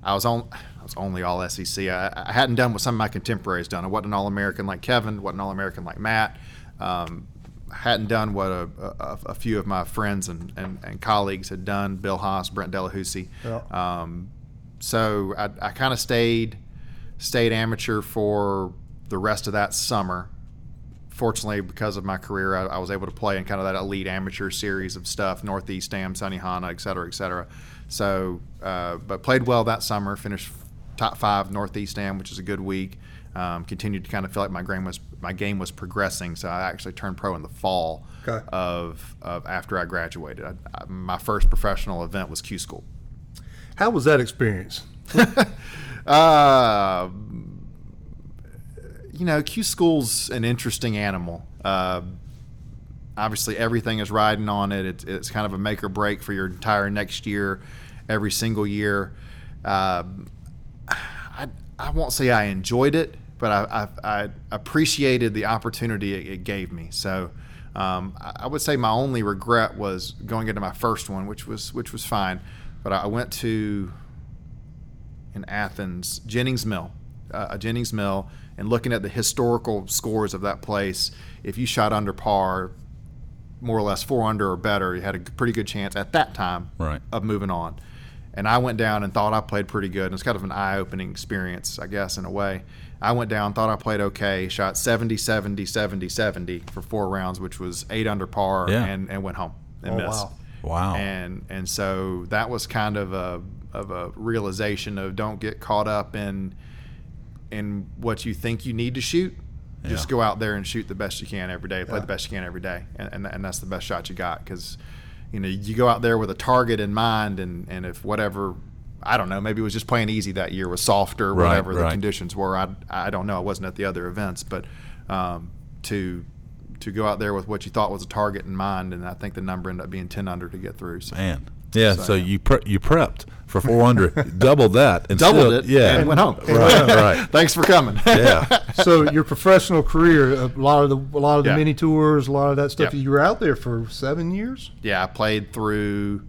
S4: I was on. I was only all SEC. I, I hadn't done what some of my contemporaries done. I wasn't an All American like Kevin. wasn't an All American like Matt. Um, hadn't done what a, a, a few of my friends and, and, and colleagues had done. Bill Haas, Brent Delahoussaye.
S3: Yeah.
S4: Um, so I, I kind of stayed stayed amateur for the rest of that summer. Fortunately, because of my career, I, I was able to play in kind of that elite amateur series of stuff, Northeast Am, Sunnehanna, et cetera, et cetera. So, uh, but played well that summer, finished top five Northeast Am, which is a good week. Um, continued to kind of feel like my game was my game was progressing, so I actually turned pro in the fall
S3: Okay.
S4: of, of after I graduated. I, I, my first professional event was Q School.
S3: How was that experience?
S4: Uh, you know, Q School's an interesting animal. Uh, obviously, everything is riding on it. It's, it's kind of a make or break for your entire next year, every single year. Uh, I, I won't say I enjoyed it, but I, I, I appreciated the opportunity it, it gave me. So. Um, I would say my only regret was going into my first one, which was which was fine, but I went to in Athens, Jennings Mill, uh, a Jennings Mill, and looking at the historical scores of that place, if you shot under par, more or less four under or better, you had a pretty good chance at that time
S2: Right.
S4: of moving on. And I went down and thought I played pretty good. And it's kind of an eye opening experience, I guess, in a way. I went down, thought I played okay, shot 70, 70, 70, 70 for four rounds, which was eight under par,
S2: Yeah.
S4: and, and went home and
S3: Oh,
S4: missed
S3: wow.
S2: wow.
S4: and and so that was kind of a of a realization of don't get caught up in in what you think you need to shoot. Just go out there and shoot the best you can every day. Play
S3: Yeah.
S4: the best you can every day, and and, and that's the best shot you got because you know you go out there with a target in mind, and and if whatever I don't know. Maybe it was just playing easy that year, was softer,
S2: Right,
S4: whatever the conditions were. I I don't know. I wasn't at the other events, but um, to to go out there with what you thought was a target in mind, and I think the number ended up being ten under to get through. So.
S2: Man. Yeah, so,
S4: So,
S2: you pre- you prepped for 400, doubled that, and
S4: Doubled
S2: still-
S4: it,
S2: yeah,
S4: and went home.
S2: Right, right.
S4: Thanks for coming.
S2: Yeah,
S3: so your professional career, a lot of the a lot of the
S4: Yeah.
S3: mini tours, a lot of that stuff.
S4: Yeah.
S3: You were out there for seven years.
S4: yeah, I played through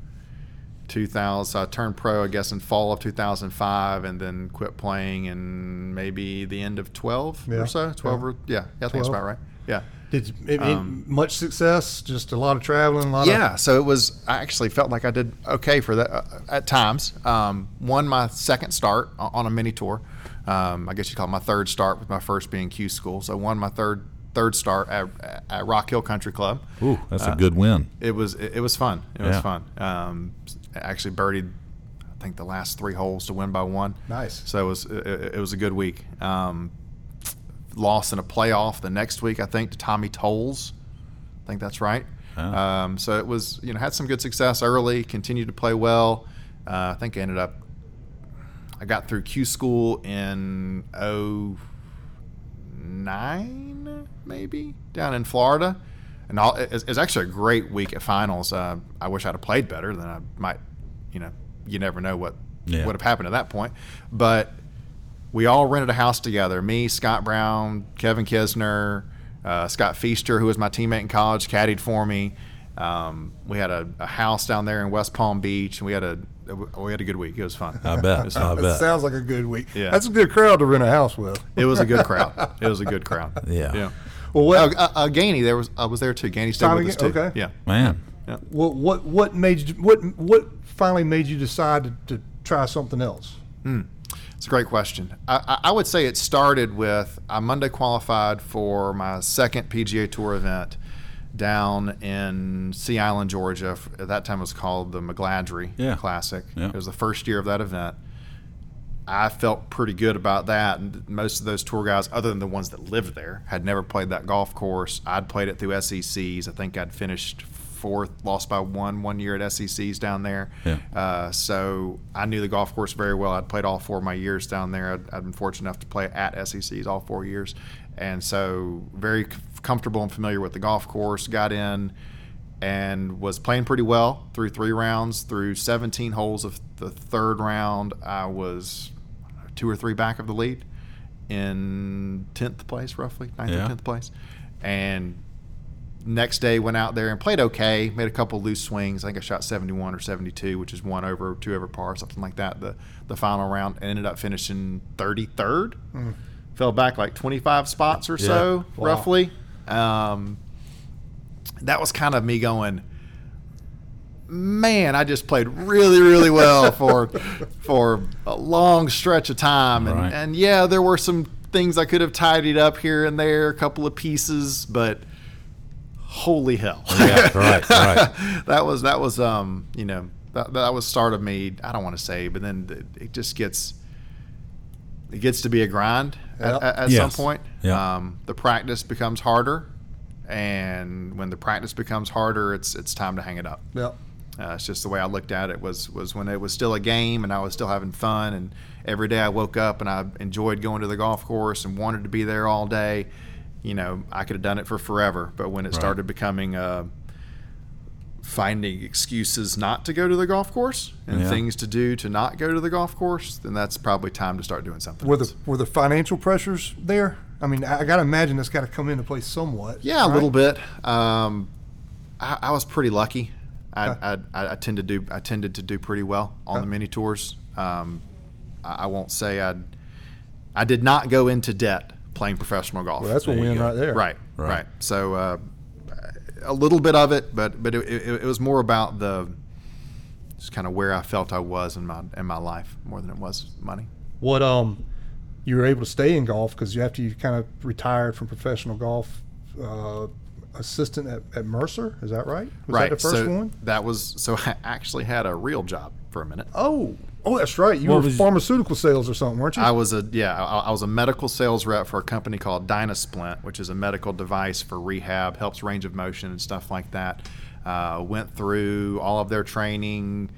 S4: 2000. So I turned pro, I guess, in fall of 2005, and then quit playing in maybe the end of 12
S3: Yeah.
S4: or so. 12 or yeah, yeah, I think that's about right. Yeah.
S3: Did you, I mean,
S4: Um,
S3: much success? Just a lot of traveling. A lot
S4: Yeah,
S3: Of,
S4: so it was. I actually felt like I did okay for that uh, at times. Um, won my second start on a mini tour. Um, I guess you call it my third start, with my first being Q school. So won my third third start at, at Rock Hill Country Club.
S2: Ooh, that's
S4: Uh,
S2: a good win.
S4: It was it, it was fun. It was fun. Um, actually birdied, I think the last three holes to win by one.
S3: Nice.
S4: So it was it, it was a good week. Um, lost in a playoff the next week, I think, to Tommy Tolles. I think that's right.
S2: Oh.
S4: Um, so it was you know had some good success early. Continued to play well. Uh, I think I ended up. I got through Q school in 09, maybe down in Florida, and all, it, it's actually a great week at finals. Uh, I wish I'd have played better. Then I might, you know, you never know what
S2: Yeah.
S4: would have happened at that point. But we all rented a house together. Me, Scott Brown, Kevin Kisner, uh, Scott Feaster, who was my teammate in college, caddied for me. Um, we had a, a house down there in West Palm Beach, and we had a we had a good week. It was fun.
S2: I bet.
S4: It
S2: I bet.
S3: sounds like a good week.
S4: Yeah.
S3: That's a good crowd to rent a house with.
S4: It was a good crowd. It was a good crowd.
S2: Yeah.
S4: Yeah.
S3: Well, what,
S4: uh, uh, Gainey, there was I was there too. Gainey stayed with us too.
S3: okay.
S4: Yeah.
S2: Man,
S3: what what what made you what what finally made you decide to, to try something else?
S4: It's a great question. I, I- would say it started with I Monday qualified for my second PGA Tour event down in Sea Island, Georgia. At that time, it was called the McGladrey
S2: Yeah.
S4: Classic.
S2: Yeah.
S4: It was the first year of that event. I felt pretty good about that. And most of those tour guys, other than the ones that lived there, had never played that golf course. I'd played it through SECs. I think I'd finished fourth, lost by one one year at SECs down there.
S2: Yeah.
S4: Uh, so I knew the golf course very well. I'd played all four of my years down there. I'd, I'd been fortunate enough to play at SECs all four years, and so very c- comfortable and familiar with the golf course. Got in and was playing pretty well through three rounds. Through 17 holes of the third round, I was two or three back of the lead in 10th place, roughly ninth
S2: Yeah.
S4: or 10th place, and next day went out there and played okay made a couple loose swings i think i shot 71 or 72 which is one over two over par something like that the the final round and ended up finishing 33rd fell back like 25 spots or so
S3: Wow.
S4: roughly. Um, that was kind of me going man i just played really really well for for a long stretch of time. And,
S2: Right.
S4: and yeah there were some things i could have tidied up here and there a couple of pieces but holy hell
S2: yeah, right, right.
S4: that was that was um you know that, that was start of me i don't want to say but then it, it just gets it gets to be a grind
S3: Yep.
S4: at, at, at
S2: Yes.
S4: some point
S2: Yeah.
S4: um, the practice becomes harder and when the practice becomes harder it's it's time to hang it up
S3: Yep.
S4: uh, it's just the way I looked at it was was when it was still a game and I was still having fun and every day I woke up and I enjoyed going to the golf course and wanted to be there all day. You know, I could have done it for forever, but when it
S2: Right.
S4: started becoming uh, finding excuses not to go to the golf course and
S2: Yeah.
S4: things to do to not go to the golf course, then that's probably time to start doing something.
S3: Were
S4: else.
S3: the were the financial pressures there? I mean, I, I got to imagine that's got to come into play somewhat.
S4: Yeah, a little bit. Um, I, I was pretty lucky. I,
S3: Okay.
S4: I, I, I tend to do. I tended to do pretty well on
S3: Okay.
S4: the mini tours. Um, I, I won't say I. I did not go into debt playing professional golf.
S3: Well, that's a
S2: There you
S3: win
S2: go.
S3: right there.
S4: right,
S2: Right.
S4: right, So uh, a little bit of it, but but it, it, it was more about the just kind of where I felt I was in my in my life more than it was money.
S3: What um, you were able to stay in golf because you after you kind of retired from professional golf, uh, assistant at, at Mercer. Is that right? Was
S4: right.
S3: that the first
S4: so
S3: one?
S4: that was so I actually had a real job for a minute.
S3: Oh, oh, that's right. You
S2: What
S3: were pharmaceutical sales or something, weren't you?
S4: I was a yeah, I, I was a medical sales rep for a company called Dynasplint, which is a medical device for rehab, helps range of motion and stuff like that. Uh, went through all of their training,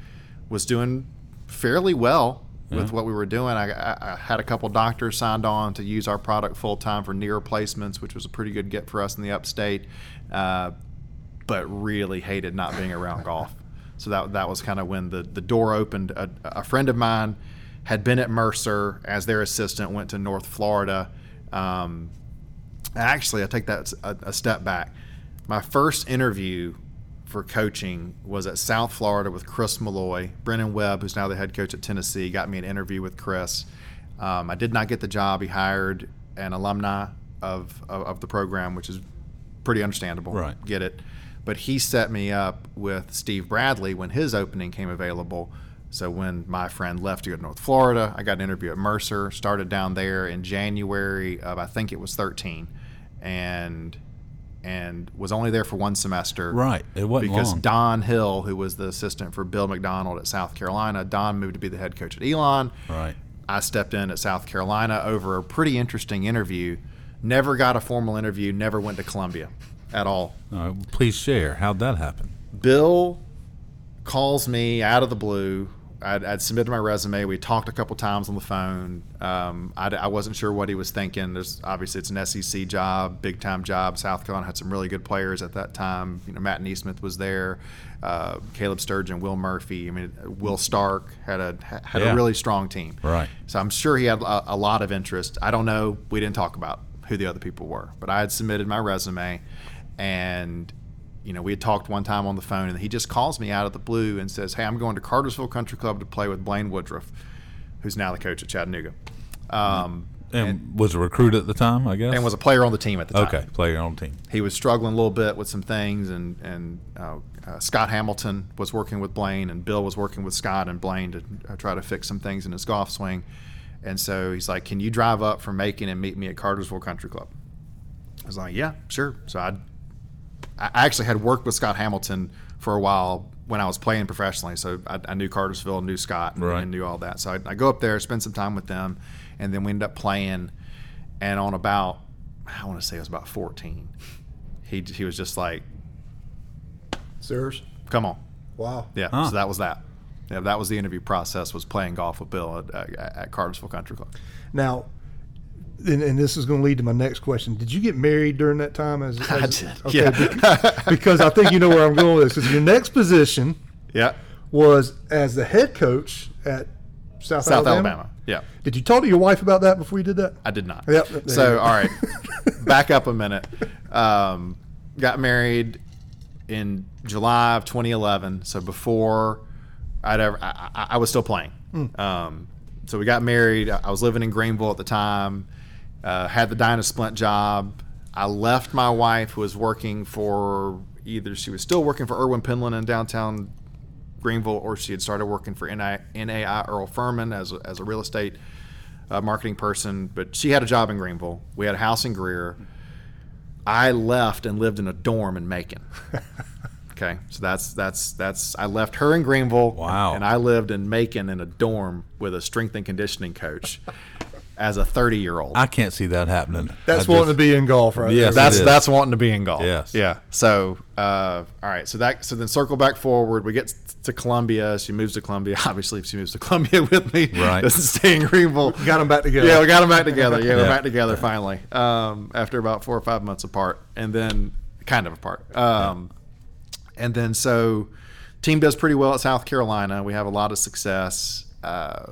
S4: was doing fairly well with what we were doing. I, I, I had a couple doctors signed on to use our product full time for knee replacements, which was a pretty good get for us in the upstate. Uh, but really hated not being around golf. So that that was kind of when the the door opened. A, a friend of mine had been at Mercer as their assistant, went to North Florida. Um, actually, I take that a, a step back. My first interview for coaching was at South Florida with Chris Malloy. Brennan Webb, who's now the head coach at Tennessee, got me an interview with Chris. Um, I did not get the job. He hired an alumni of, of, of the program, which is pretty understandable.
S2: Right.
S4: Get it. But he set me up with Steve Bradley when his opening came available. So when my friend left to go to North Florida, I got an interview at Mercer. Started down there in January of I think it was 13, and and was only there for one semester.
S2: Right. It wasn't
S4: because
S2: long.
S4: Don Hill, who was the assistant for Bill McDonald at South Carolina, Don moved to be the head coach at Elon.
S2: Right.
S4: I stepped in at South Carolina over a pretty interesting interview. Never got a formal interview. Never went to Columbia at all.
S2: Uh, please share. How'd that happen?
S4: Bill calls me out of the blue. I'd, I'd submitted my resume. We talked a couple times on the phone. Um, I, I wasn't sure what he was thinking. There's obviously it's an SEC job, big time job. South Carolina had some really good players at that time. You know, Matt NeSmith was there, uh, Caleb Sturgeon, Will Murphy. I mean, Will Starke had a had
S2: Yeah.
S4: a really strong team.
S2: Right.
S4: So I'm sure he had a, a lot of interest. I don't know. We didn't talk about who the other people were, but I had submitted my resume, and you know we had talked one time on the phone, and he just calls me out of the blue and says, "Hey, I'm going to Cartersville Country Club to play with Blaine Woodruff, who's now the coach at Chattanooga." Um,
S2: And, was a recruit at the time, I guess.
S4: and was a player on the team at the time.
S2: okay. Player on the team.
S4: He was struggling a little bit with some things, and and uh, uh, Scott Hamilton was working with Blaine, and Bill was working with Scott and Blaine to uh, try to fix some things in his golf swing. And so he's like, "Can you drive up from Macon and meet me at Cartersville Country Club?" I was like, "Yeah, sure." So I, I actually had worked with Scott Hamilton for a while when I was playing professionally, so I, I knew Cartersville, knew Scott, and,
S2: Right.
S4: and knew all that. So I, I go up there, spend some time with them, and then we end up playing. And on about, I want to say it was about 14, he he was just like,
S5: Serious?
S4: "Come on."
S5: Wow.
S4: Yeah,
S2: Huh.
S4: so that was that. Yeah, that was the interview process. Was playing golf with Bill at, at, at Cartersville Country Club.
S3: Now, and, and this is going to lead to my next question. Did you get married during that time? As,
S4: I did,
S3: Okay,
S4: yeah.
S3: bec- because I think you know where I'm going with this. Because your next position
S4: Yeah,
S3: was as the head coach at South,
S4: South
S3: Alabama.
S4: Alabama. Yeah,
S3: Did you talk to your wife about that before you did that?
S4: I did not.
S3: Yep,
S4: So all right, back up a minute. Um, got married in July of 2011. So before I'd ever, I, I, I was still playing.
S3: Hmm.
S4: Um, so we got married. I was living in Greenville at the time. Uh, had the Dynasplint job. I left my wife, who was working for either she was still working for Erwin Penland in downtown Greenville, or she had started working for NI, NAI Earle Furman as a, as a real estate uh, marketing person. But she had a job in Greenville. We had a house in Greer. I left and lived in a dorm in Macon. Okay, so that's that's that's I left her in Greenville.
S2: Wow.
S4: And I lived in Macon in a dorm with a strength and conditioning coach as a 30 year old.
S2: I can't see that happening.
S3: That's
S2: I
S3: wanting
S2: just-
S3: to be in golf, right? Yeah,
S4: that's
S2: it is.
S4: that's wanting to be in golf.
S2: Yes.
S4: Yeah. So uh, all right. So that so then circle back forward. We get to Columbia. She moves to Columbia. Obviously, she moves to Columbia with me,
S2: Right.
S4: doesn't stay in Greenville.
S3: Got them back together.
S4: Yeah, we got them back together. Yeah, we're back together finally. Um, after about four or five months apart, and then kind of apart. Um, and then so team does pretty well at South Carolina. We have a lot of success. Uh,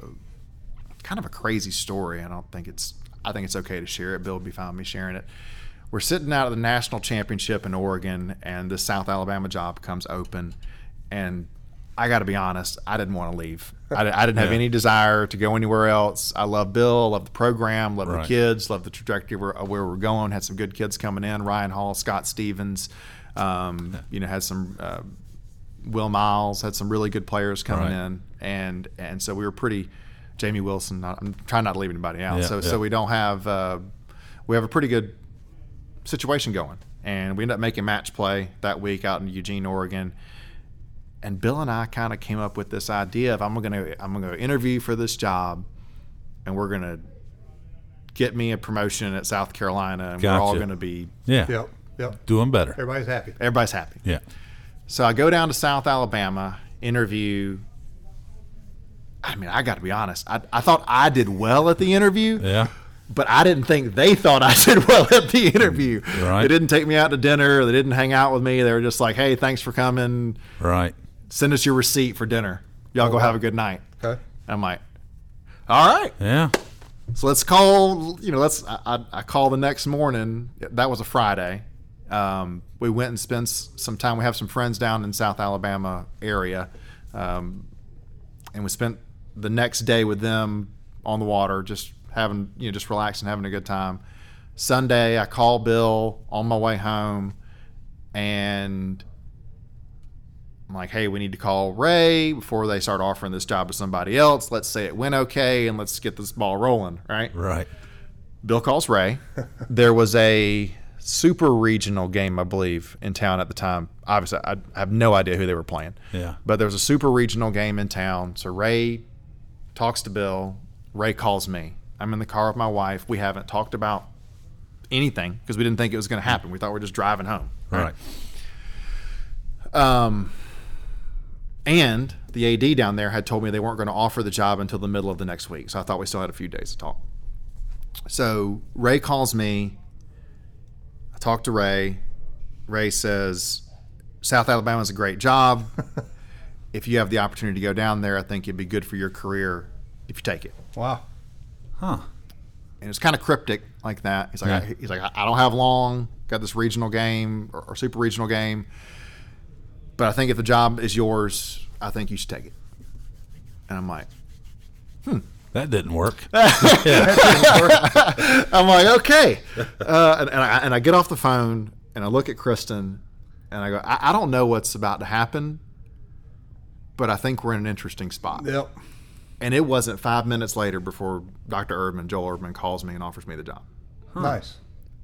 S4: kind of a crazy story. I don't think it's. I think it's okay to share it. Bill would be fine with me sharing it. We're sitting out at the national championship in Oregon, and the South Alabama job comes open, and I got to be honest, I didn't want to leave. I, I didn't have
S2: Yeah.
S4: any desire to go anywhere else. I love Bill, love the program, love
S2: Right.
S4: the kids, love the trajectory where, of where we're going. Had some good kids coming in: Ryan Hall, Scott Stevens. Um, you know, had some uh, Will Miles. Had some really good players coming
S2: Right.
S4: in, and and so we were pretty. Jamie Wilson. I'm trying not to leave anybody out.
S2: Yeah,
S4: so
S2: yeah.
S4: so we don't have uh, we have a pretty good situation going, and we end up making match play that week out in Eugene, Oregon. And Bill and I kind of came up with this idea of I'm gonna I'm gonna interview for this job, and we're gonna get me a promotion at South Carolina, and we're all gonna be
S2: Yeah.
S3: Yep. Yep.
S2: Doing better.
S3: Everybody's happy.
S4: everybody's happy.
S2: Yeah.
S4: So I go down to South Alabama, interview, I mean, I got to be honest. I, I thought I did well at the interview.
S2: Yeah.
S4: But I didn't think they thought I did well at the interview.
S2: Right.
S4: They didn't take me out to dinner. They didn't hang out with me. They were just like, "Hey, thanks for coming.
S2: Right.
S4: Send us your receipt for dinner. Y'all go have a good night."
S3: Okay.
S4: I'm like, "All right."
S2: Yeah.
S4: So let's call. You know, let's. I, I, I call the next morning. That was a Friday. Um, we went and spent some time. We have some friends down in South Alabama area, um, and we spent the next day with them on the water, just having you know, just relaxing, having a good time. Sunday, I call Bill on my way home, and I'm like, "Hey, we need to call Ray before they start offering this job to somebody else. Let's say it went okay, and let's get this ball rolling." Right?
S2: Right.
S4: Bill calls Ray. there was a super regional game, I believe, in town at the time. Obviously, I have no idea who they were playing.
S2: Yeah.
S4: But there was a super regional game in town. So Ray talks to Bill. Ray calls me. I'm in the car with my wife. We haven't talked about anything because we didn't think it was going to happen. We thought we were just driving home.
S2: Right.
S4: Um, and the AD down there had told me they weren't going to offer the job until the middle of the next week. So I thought we still had a few days to talk. So Ray calls me. I talk to Ray. Ray says, South Alabama is a great job. if you have the opportunity to go down there, I think it'd be good for your career if you take it.
S3: Wow.
S2: Huh.
S4: And it's kind of cryptic like that. He's like,
S2: Yeah.
S4: I, he's like, I don't have long. Got this regional game or, or super regional game, but I think if the job is yours, I think you should take it. And I'm like,
S2: That didn't work.
S4: I'm like, okay. Uh, and, and, I, and I get off the phone and I look at Kristen and I go, I, I don't know what's about to happen, but I think we're in an interesting spot.
S3: Yep.
S4: And it wasn't five minutes later before Dr. Erdmann, Joel Erdmann, calls me and offers me the job.
S3: Nice.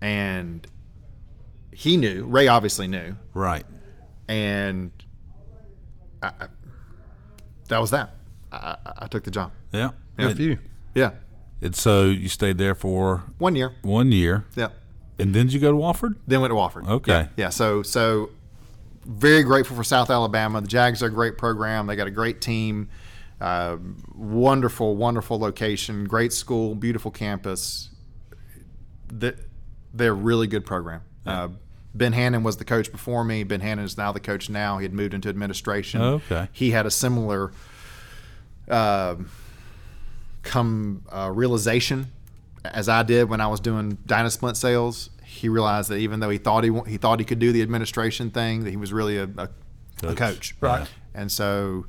S4: And he knew, Ray obviously knew,
S2: right.
S4: and I, I, that was that. I, I, I took the job.
S2: Yeah.
S3: Good
S2: And,
S3: for you.
S4: Yeah,
S2: and so you stayed there for
S4: one year.
S2: one year,
S4: Yeah,
S2: and then did you go to Wofford?
S4: then went to Wofford.
S2: Okay.
S4: Yeah, yeah. So so very grateful for South Alabama. The Jags are a great program. They got a great team. Uh, wonderful, wonderful location. Great school. Beautiful campus. That they're a really good program. Uh, ben Hannon was the coach before me. Ben Hannon is now the coach now. He had moved into administration.
S2: Okay.
S4: He had a similar uh, come uh, realization as I did when I was doing Dynasplint sales. He realized that even though he thought he he thought he could do the administration thing, that he was really a, a, a
S2: Coach.
S4: coach.
S2: Right.
S4: And so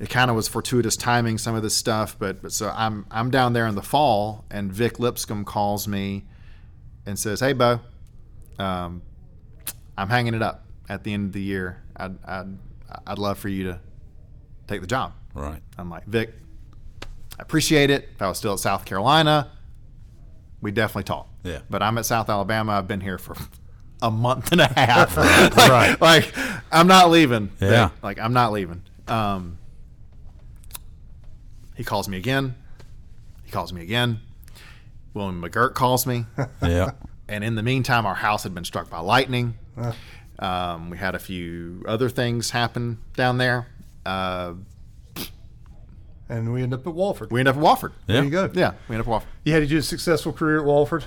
S4: it kind of was fortuitous timing some of this stuff. But but so I'm I'm down there in the fall, and Vic Lipscomb calls me and says, "Hey, Bo, um, I'm hanging it up at the end of the year. I'd I'd, I'd love for you to take the job."
S2: Right.
S4: I'm like, Vic, I appreciate it. If I was still at South Carolina, we definitely talk.
S2: Yeah.
S4: But I'm at South Alabama. I've been here for a month and a half. like,
S2: Right.
S4: Like, I'm not leaving. Vic.
S2: Yeah.
S4: Like, I'm not leaving. Um, he calls me again. He calls me again. William McGirt calls me.
S2: Yeah.
S4: And in the meantime, our house had been struck by lightning. Um, we had a few other things happen down there. Uh,
S3: And we end up at Wofford.
S4: we end up at Wofford.
S2: Yeah.
S3: There you go.
S4: Yeah, we end up at Wofford.
S3: You had to do a successful career at Wofford.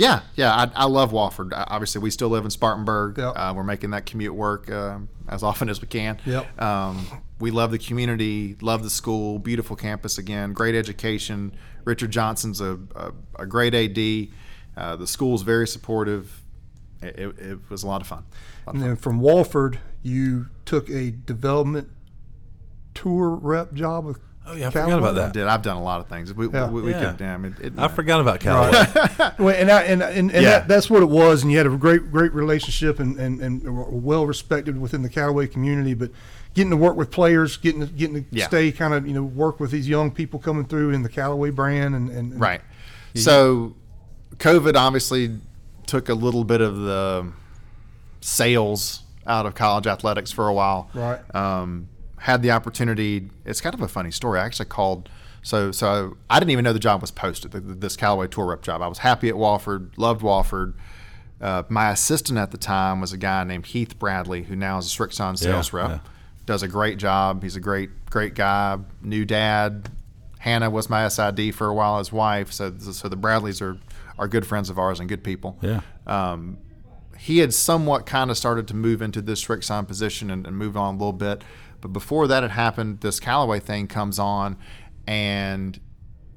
S4: Yeah, yeah, I, I love Wofford. Obviously, we still live in Spartanburg.
S3: Yep.
S4: Uh, we're making that commute work uh, as often as we can.
S3: Yep.
S4: Um, we love the community, love the school, beautiful campus again, great education. Richard Johnson's a, a, a great AD. Uh, the school's very supportive. It, it, it was a lot of fun. Lot of
S3: And
S4: fun.
S3: then from Wofford, you took a development tour rep job with
S2: Oh yeah, I
S3: Callaway?
S2: forgot about that.
S4: I
S2: that.
S4: did. I've done a lot of things. We,
S3: Yeah.
S4: we, we
S2: Yeah.
S4: could, damn it. it
S2: I forgot about Callaway.
S3: Well, and I, and and, and
S4: Yeah.
S3: that, that's what it was. And you had a great great relationship and and, and well respected within the Callaway community. But getting to work with players, getting to, getting to
S4: Yeah.
S3: stay kind of you know work with these young people coming through in the Callaway brand and, and and-
S4: Right. So, COVID obviously took a little bit of the sales out of college athletics for a while.
S3: Right.
S4: Um, had the opportunity. It's kind of a funny story. I actually called. So, so I didn't even know the job was posted. This Callaway tour rep job. I was happy at Wofford. Loved Wofford. Uh, my assistant at the time was a guy named Heath Bradley, who now is a Srixon sales
S2: Yeah,
S4: rep.
S2: yeah.
S4: does a great job. He's a great great guy. New dad. Hannah was my SID for a while, his wife. So so the Bradleys are are good friends of ours and good people.
S2: Yeah.
S4: Um, he had somewhat kind of started to move into this Srixon position and, and moved on a little bit. But before that had happened, this Callaway thing comes on, and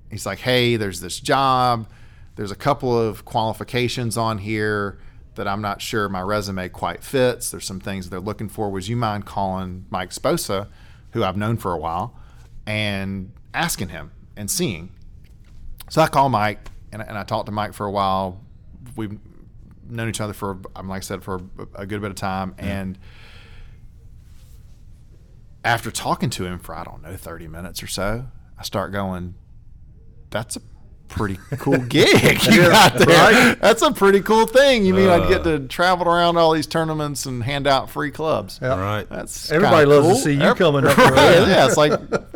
S4: he's like, "Hey, there's this job. There's a couple of qualifications on here that I'm not sure my resume quite fits. There's some things they're looking for. Would you mind calling Mike Sposa, who I've known for a while, and asking him and seeing?" So I call Mike and, I- and I talked to Mike for a while. We've known each other for, I'm like I said, for a, a good bit of time. And after talking to him for, I don't know, 30 minutes or so, I start going, that's a pretty cool gig you got there. That's a pretty cool thing. You mean I'd get to travel around all these tournaments and hand out free clubs?
S3: Yeah.
S2: Right.
S4: That's
S3: Everybody
S4: kinda
S3: loves to see you
S4: Ev-
S3: coming up
S4: Right,
S3: there.
S4: yeah, it's like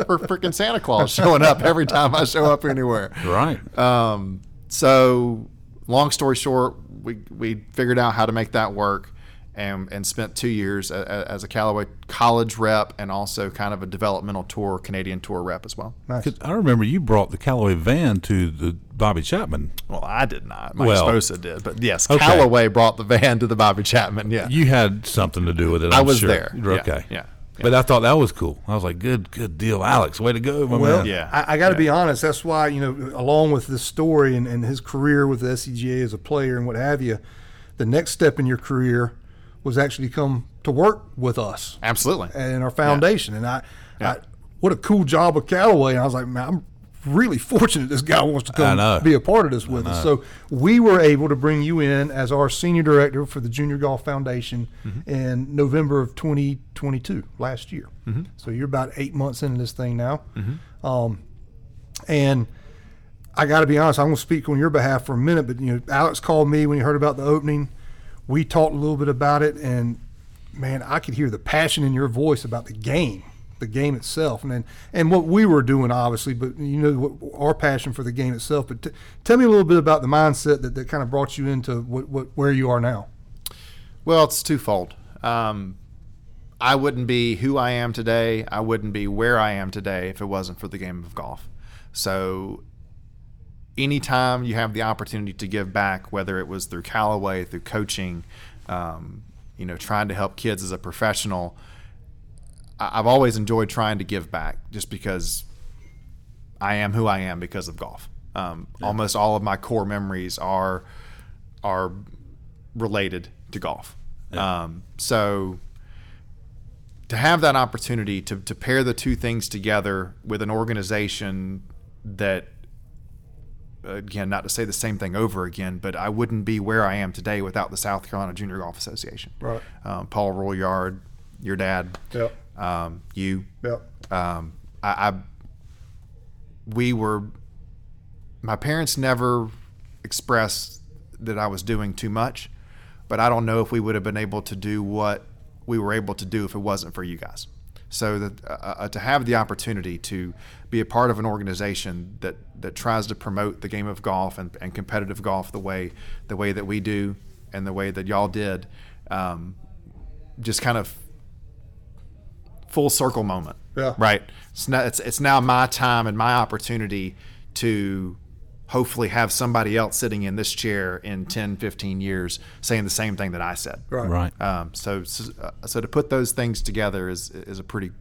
S4: for freaking Santa Claus showing up every time I show up anywhere.
S2: Right.
S4: Um, so, long story short, we, we figured out how to make that work and, and spent two years a, a, as a Callaway college rep and also kind of a developmental tour, Canadian tour rep as well.
S3: Nice.
S2: 'Cause I remember you brought the Callaway van to the Bobby Chapman.
S4: Well, I did not. Mike
S2: Well-
S4: Sposa did. But yes,
S2: Okay.
S4: Callaway brought the van to the Bobby Chapman. Yeah.
S2: You had something to do with it.
S4: I
S2: I'm
S4: was
S2: sure.
S4: there. Yeah,
S2: Okay.
S4: yeah,
S2: But I thought that was cool. I was like, good, good deal, Alex. Way to go, my
S3: Well,
S2: man.
S4: Yeah.
S3: I, I got to
S4: Yeah.
S3: be honest. That's why you know, along with this story and, and his career with the SCGA as a player and what have you, the next step in your career was actually come to work with us
S4: Absolutely.
S3: and our foundation. And I,
S4: Yeah.
S3: I, what a cool job with Callaway. And I was like, man, I'm really fortunate this guy wants to come be a part of this with us. So we were able to bring you in as our senior director for the Junior Golf Foundation
S2: Mm-hmm.
S3: in November of 2022, last year.
S2: Mm-hmm.
S3: So you're about eight months into this thing now. Um, and I got to be honest, I'm going to speak on your behalf for a minute, but you know, Alex called me when he heard about the opening. We talked a little bit about it, and man, I could hear the passion in your voice about the game, the game itself, and then, and what we were doing, obviously. But you know, what, our passion for the game itself. But t- tell me a little bit about the mindset that, that kind of brought you into what, what where you are now.
S4: Well, it's twofold. Um, I wouldn't be who I am today. I wouldn't be where I am today if it wasn't for the game of golf. So, anytime you have the opportunity to give back, whether it was through Callaway, through coaching, um, you know, trying to help kids as a professional, I- I've always enjoyed trying to give back just because I am who I am because of golf. Um, Almost all of my core memories are are related to golf. Um, so to have that opportunity to, to pair the two things together with an organization that again not to say the same thing over again but i wouldn't be where i am today without the south carolina junior golf association
S3: Right.
S4: um, paul royard your dad
S3: Yep.
S4: um, you
S3: Yep.
S4: um, I, I we were my parents never expressed that I was doing too much, but I don't know if we would have been able to do what we were able to do if it wasn't for you guys. So that uh, uh, to have the opportunity to be a part of an organization that that tries to promote the game of golf and, and competitive golf the way the way that we do and the way that y'all did, um, just kind of full circle moment.
S3: Yeah.
S4: Right. It's, not, it's it's now my time and my opportunity to hopefully have somebody else sitting in this chair in 10, 15 years saying the same thing that I said.
S3: Right.
S2: Right.
S4: Um, so, so so to put those things together is is a pretty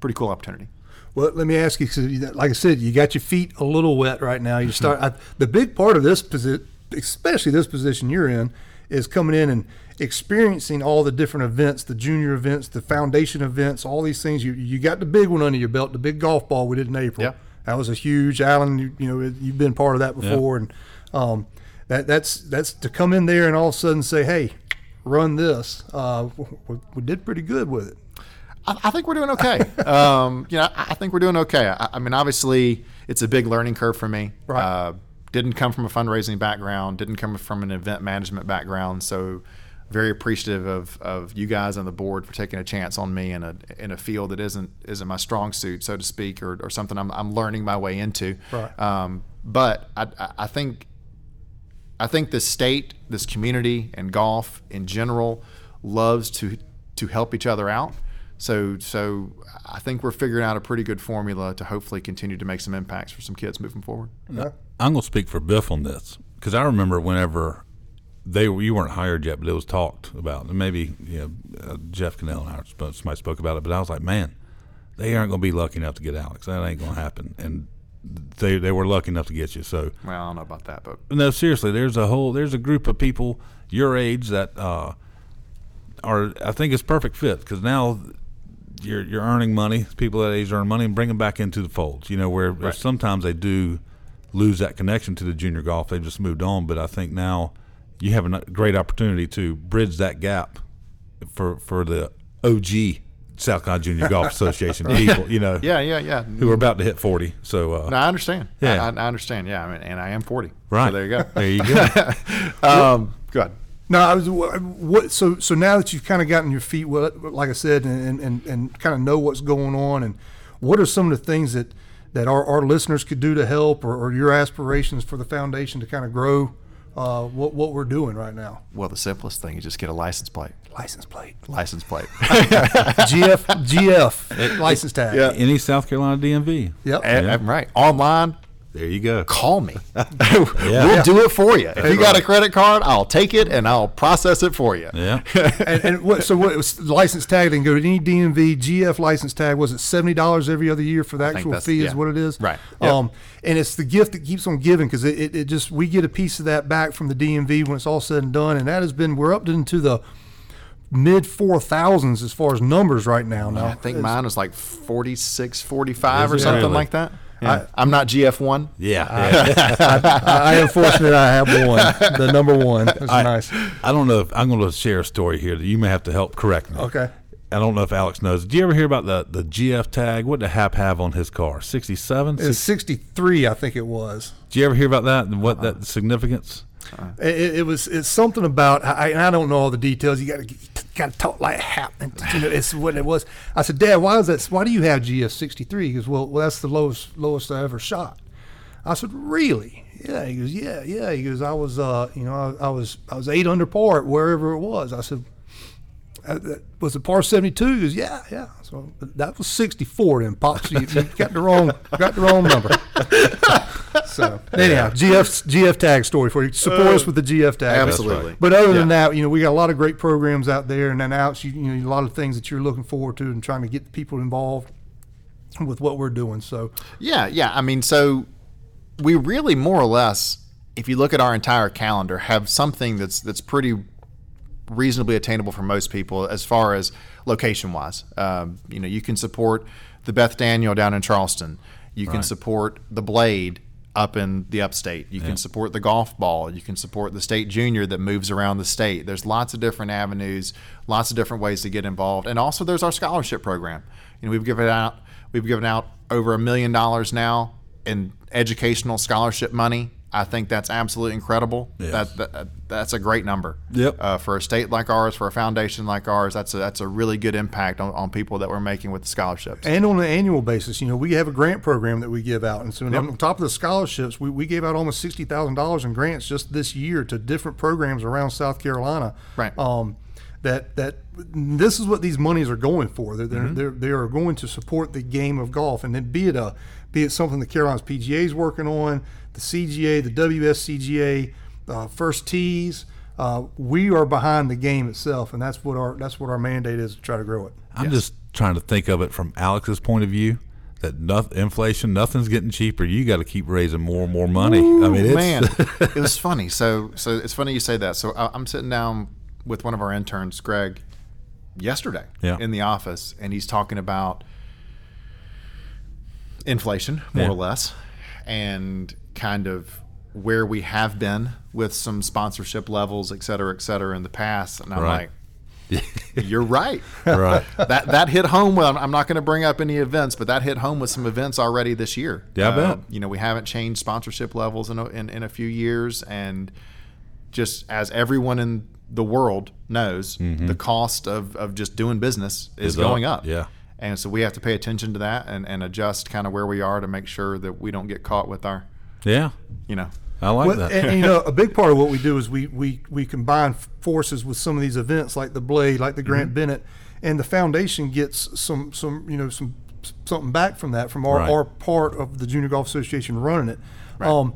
S4: pretty cool opportunity.
S3: Well, let me ask you, 'cause you- like I said, you got your feet a little wet right now. You start I, the big part of this position, especially this position you're in, is coming in and experiencing all the different events, the junior events, the foundation events, all these things. You you got the big one under your belt, the big golf ball we did in April.
S4: Yeah.
S3: That was a huge. Alan, you, you know, you've been part of that before, and um, that that's that's to come in there and all of a sudden say, hey. Run this. Uh, we, we did pretty good with it.
S4: I, I think we're doing okay. um, you know, I, I think we're doing okay. I, I mean, obviously, it's a big learning curve for me.
S3: Right.
S4: Uh, didn't come from a fundraising background. Didn't come from an event management background. So, very appreciative of, of you guys on the board for taking a chance on me in a in a field that isn't isn't my strong suit, so to speak, or, or something I'm, I'm learning my way into.
S3: Right.
S4: Um, but I, I- I think I think the state, this community, and golf in general loves to to help each other out. So so I think we're figuring out a pretty good formula to hopefully continue to make some impacts for some kids moving forward.
S2: I'm going to speak for Biff on this because I remember whenever they were, you weren't hired yet, but it was talked about, and maybe you know uh, Jeff Cannell and I spoke, somebody spoke about it, but I was like, man, they aren't going to be lucky enough to get Alex. That ain't going to happen, and they they were lucky enough to get you. So
S4: Well, I don't know about that, but
S2: no, seriously, there's a whole there's a group of people your age that uh, are I think it's perfect fit because now you're you're earning money. People that age earn money and bring them back into the fold. You know where, where sometimes they do lose that connection to the junior golf. They've just moved on, but I think now you have a great opportunity to bridge that gap for for the OG South Carolina Junior Golf Association people. You know,
S4: yeah, yeah, yeah.
S2: who are about to hit forty. So uh,
S4: No, I understand.
S2: Yeah.
S4: I, I understand. Yeah, I mean, and I am 40.
S2: right
S4: So there you go.
S2: There you go.
S4: um, good.
S3: No, I was what. So so now that you've kind of gotten your feet wet, like I said, and and, and kind of know what's going on, and what are some of the things that that our, our listeners could do to help, or, or your aspirations for the foundation to kind of grow uh, what what we're doing right now?
S4: Well, the simplest thing is just get a license plate.
S3: License plate,
S4: License plate.
S3: GF GF license tag.
S4: Yeah.
S2: Any South Carolina DMV.
S3: Yep.
S4: Eh, eh, Right. Online,
S2: There you go.
S4: call me. we'll do it for you. If you got a credit card, I'll take it and I'll process it for you.
S2: Yeah.
S3: and, and what, so what was license tag? Then go to any DMV GF license tag. Was it seventy dollars every other year for the actual fee?
S4: yeah.
S3: Is what it is,
S4: Right. Yep.
S3: Um, and it's the gift that keeps on giving because it, it, it just we get a piece of that back from the DMV when it's all said and done, and that has been we're up into the mid four thousands as far as numbers right now. Now
S4: I think
S3: It's-
S4: mine was like 46, 45 or
S2: Is
S4: something
S2: really?
S4: like that. Yeah. I, am not GF1.
S2: Yeah. Uh, yeah.
S3: I, I am fortunate I have one, the number one. That's
S2: I,
S3: nice.
S2: I don't know if I'm going to share a story here that you may have to help correct me.
S3: Okay.
S2: I don't know if Alex knows. Did you ever hear about the, the GF tag? What did Hap have on his car? 67?
S3: It's sixty three, I think it was.
S2: Did you ever hear about that and what uh-uh. that significance?
S3: It, it, it was it's something about I, I don't know all the details. You got to got of talk like happening. You know, it's what it was. I said, Dad, why is that? Why do you have GS sixty three? He goes, well, well, that's the lowest lowest I ever shot. I said, really? Yeah. He goes, yeah, yeah. He goes, I was, uh, you know, I, I was I was eight under par wherever it was. I said, uh, that- was it par seventy two? He goes, yeah, yeah. So that was sixty four. Then pops, you, you got the wrong got the wrong number. So anyhow, GF GF tag story for you. Support us with the GF tag.
S4: Absolutely.
S3: But other than
S4: Yeah.
S3: that, you know, we got a lot of great programs out there, and then out, you, you know, a lot of things that you're looking forward to and trying to get people involved with what we're doing. So
S4: Yeah, yeah. I mean, so we really more or less, if you look at our entire calendar, have something that's that's pretty reasonably attainable for most people as far as location wise. Um, you know, you can support the Beth Daniel down in Charleston. You can support the Blade up in the upstate. You can support the golf ball. You can support the state junior that moves around the state. There's lots of different avenues, lots of different ways to get involved. And also there's our scholarship program. You know, we've given out we've given out over a million dollars now in educational scholarship money. I think that's absolutely incredible.
S2: Yes.
S4: That, that that's a great number.
S2: Yep.
S4: Uh, for a state like ours, for a foundation like ours, that's a, that's a really good impact on, on people that we're making with the scholarships.
S3: and on an annual basis, you know, we have a grant program that we give out, and so on top of the scholarships, we, we gave out almost sixty thousand dollars in grants just this year to different programs around South Carolina.
S4: Right.
S3: Um, that that this is what these monies are going for. They're, they're, they're they are going to support the game of golf, and then be it a be it something the Carolinas PGA is working on, the CGA, the WSCGA, uh, First Tees. Uh, we are behind the game itself, and that's what our that's what our mandate is to try to grow it.
S2: I'm just trying to think of it from Alex's point of view. That noth- inflation, nothing's getting cheaper. You got to keep raising more and more money. I mean, it's,
S4: man, it was funny. So, so it's funny you say that. So I- I'm sitting down with one of our interns, Greg, yesterday
S2: Yeah.
S4: in the office, and he's talking about inflation, more
S2: Yeah.
S4: or less, and kind of where we have been with some sponsorship levels, et cetera, et cetera, in the past. And I'm
S2: Right.
S4: like, you're right.
S2: right.
S4: that that hit home. Well, I'm not going to bring up any events, but that hit home with some events already this year.
S2: Yeah, I
S4: Uh,
S2: bet.
S4: You know, we haven't changed sponsorship levels in a, in, in a few years, and just as everyone in the world knows, the cost of, of just doing business is,
S2: Mm-hmm. Is
S4: going
S2: up,
S4: up.
S2: yeah.
S4: And so we have to pay attention to that and, and adjust kind of where we are to make sure that we don't get caught with our,
S2: Yeah,
S4: you know,
S2: I like
S3: Well,
S2: that.
S3: and, and, you know, a big part of what we do is we we we combine forces with some of these events like the Blade, like the Grant Bennett, and the foundation gets some some you know some something back from that from our,
S2: Right.
S3: our part of the Junior Golf Association running it. Um,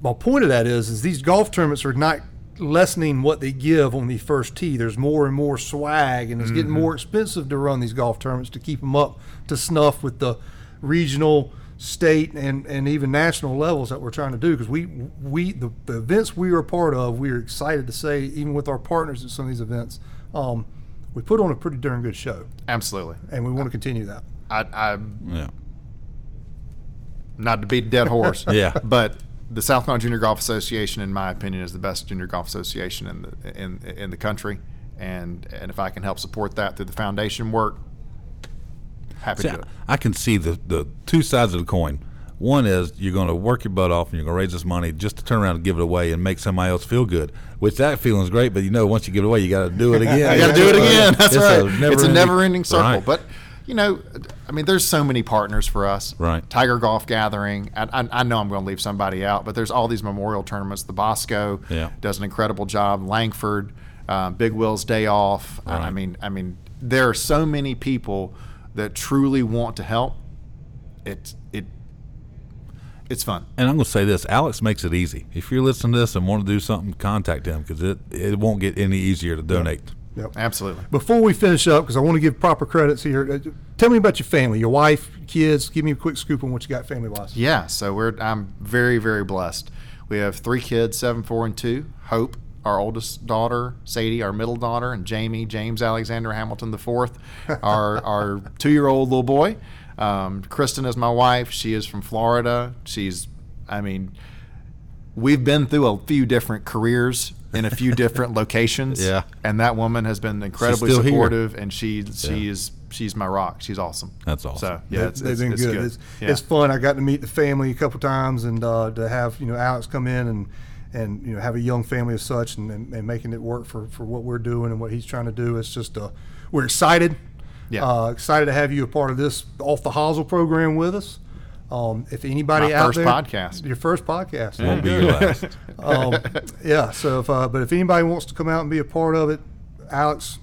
S3: my point of that is is these golf tournaments are not lessening what they give on the first tee. There's more and more swag, and it's getting more expensive to run these golf tournaments to keep them up to snuff with the regional, state, and, and even national levels that we're trying to do. Because we we the, the events we are a part of, we are excited to say, even with our partners at some of these events, um, we put on a pretty darn good show,
S4: Absolutely.
S3: and we want to continue that.
S4: I, I
S2: Yeah.
S4: not to beat a dead horse.
S2: Yeah.
S4: But the South Carolina Junior Golf Association, in my opinion, is the best junior golf association in the in in the country. And and if I can help support that through the foundation work, happy
S2: See,
S4: to do it.
S2: I can see the, the two sides of the coin. One is you're going to work your butt off and you're going to raise this money just to turn around and give it away and make somebody else feel good. Which that feeling is great, but you know, once you give it away, you got to do it again.
S4: I got to do it again. That's
S2: It's
S4: right.
S2: a
S4: it's a
S2: never-ending
S4: circle.
S2: Right.
S4: But you know, I mean, there's so many partners for us.
S2: Right.
S4: Tiger Golf Gathering. I, I, I know I'm going to leave somebody out, but there's all these memorial tournaments. The Bosco
S2: Yeah.
S4: does an incredible job. Langford, uh, Big Will's Day Off. I- I mean, I mean, there are so many people that truly want to help. It it it's fun.
S2: And I'm going to say this: Alex makes it easy. If you're listening to this and want to do something, contact him because it it won't get any easier to donate.
S4: Absolutely.
S3: Before we finish up, because I want to give proper credits here, uh, tell me about your family, your wife, kids. Give me a quick scoop on what you got family wise.
S4: Yeah, so we're I'm very very blessed. We have three kids, seven, four, and two. Hope, our oldest daughter, Sadie, our middle daughter, and Jamie, James Alexander Hamilton the fourth, our our two year old little boy. Um, Kristen is my wife. She is from Florida. She's, I mean, we've been through a few different careers in a few different locations.
S2: Yeah.
S4: and that woman has been incredibly
S2: still here.
S4: supportive, and she she is she's my rock. She's awesome.
S2: That's awesome.
S4: So yeah,
S3: They-
S4: it's,
S3: they've
S4: it's,
S3: been
S4: it's
S3: good.
S4: good.
S3: It's,
S4: Yeah.
S3: it's fun. I got to meet the family a couple times, and uh, to have you know Alex come in and and you know have a young family as such, and, and, and making it work for, for what we're doing and what he's trying to do. It's just uh, we're excited.
S4: Yeah.
S3: Uh, excited to have you a part of this off the Hosel program with us. Um, if anybody
S4: My
S3: out
S4: first
S3: there,
S4: podcast.
S3: your first podcast,
S2: Won't be your last.
S3: um, yeah. So, if, uh, but if anybody wants to come out and be a part of it, Alex,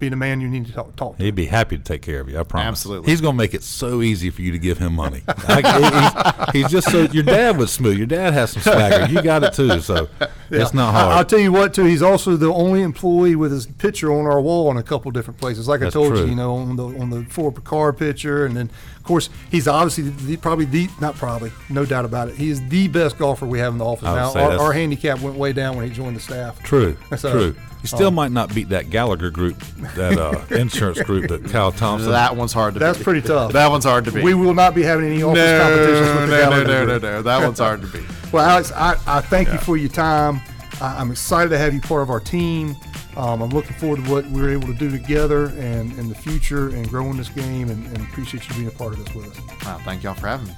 S3: be the man you need to talk, talk to.
S2: He'd be happy to take care of you. I promise.
S4: Absolutely.
S2: He's going to make it so easy for you to give him money. I, he's, he's just so. Your dad was smooth. Your dad has some swagger. You got it too. So it's not
S3: I- I'll tell you what, too. He's also the only employee with his picture on our wall in a couple different places. Like
S2: That's
S3: I told
S2: true.
S3: you, you know, on the on the Ford Picard picture, and then of course he's obviously the, probably the not probably no doubt about it. He is the best golfer we have in the office now. Our, our handicap went way down when he joined the staff.
S2: True.
S3: So,
S2: true. You still
S3: um,
S2: might not beat that Gallagher group, that uh, insurance group that Kyle Thompson.
S4: That one's hard to beat.
S3: That's
S4: beat.
S3: pretty tough.
S4: That one's hard to beat.
S3: We will not be having any office
S4: no,
S3: competitions with
S4: no,
S3: the
S4: no,
S3: Gallagher
S4: no, no,
S3: group. no.
S4: no. That one's hard to beat.
S3: Well, Alex, I, I thank you for your time. I, I'm excited to have you part of our team. Um, I'm looking forward to what we're able to do together and in the future and growing this game and, and appreciate you being a part of this with us.
S4: Wow, thank y'all for having me.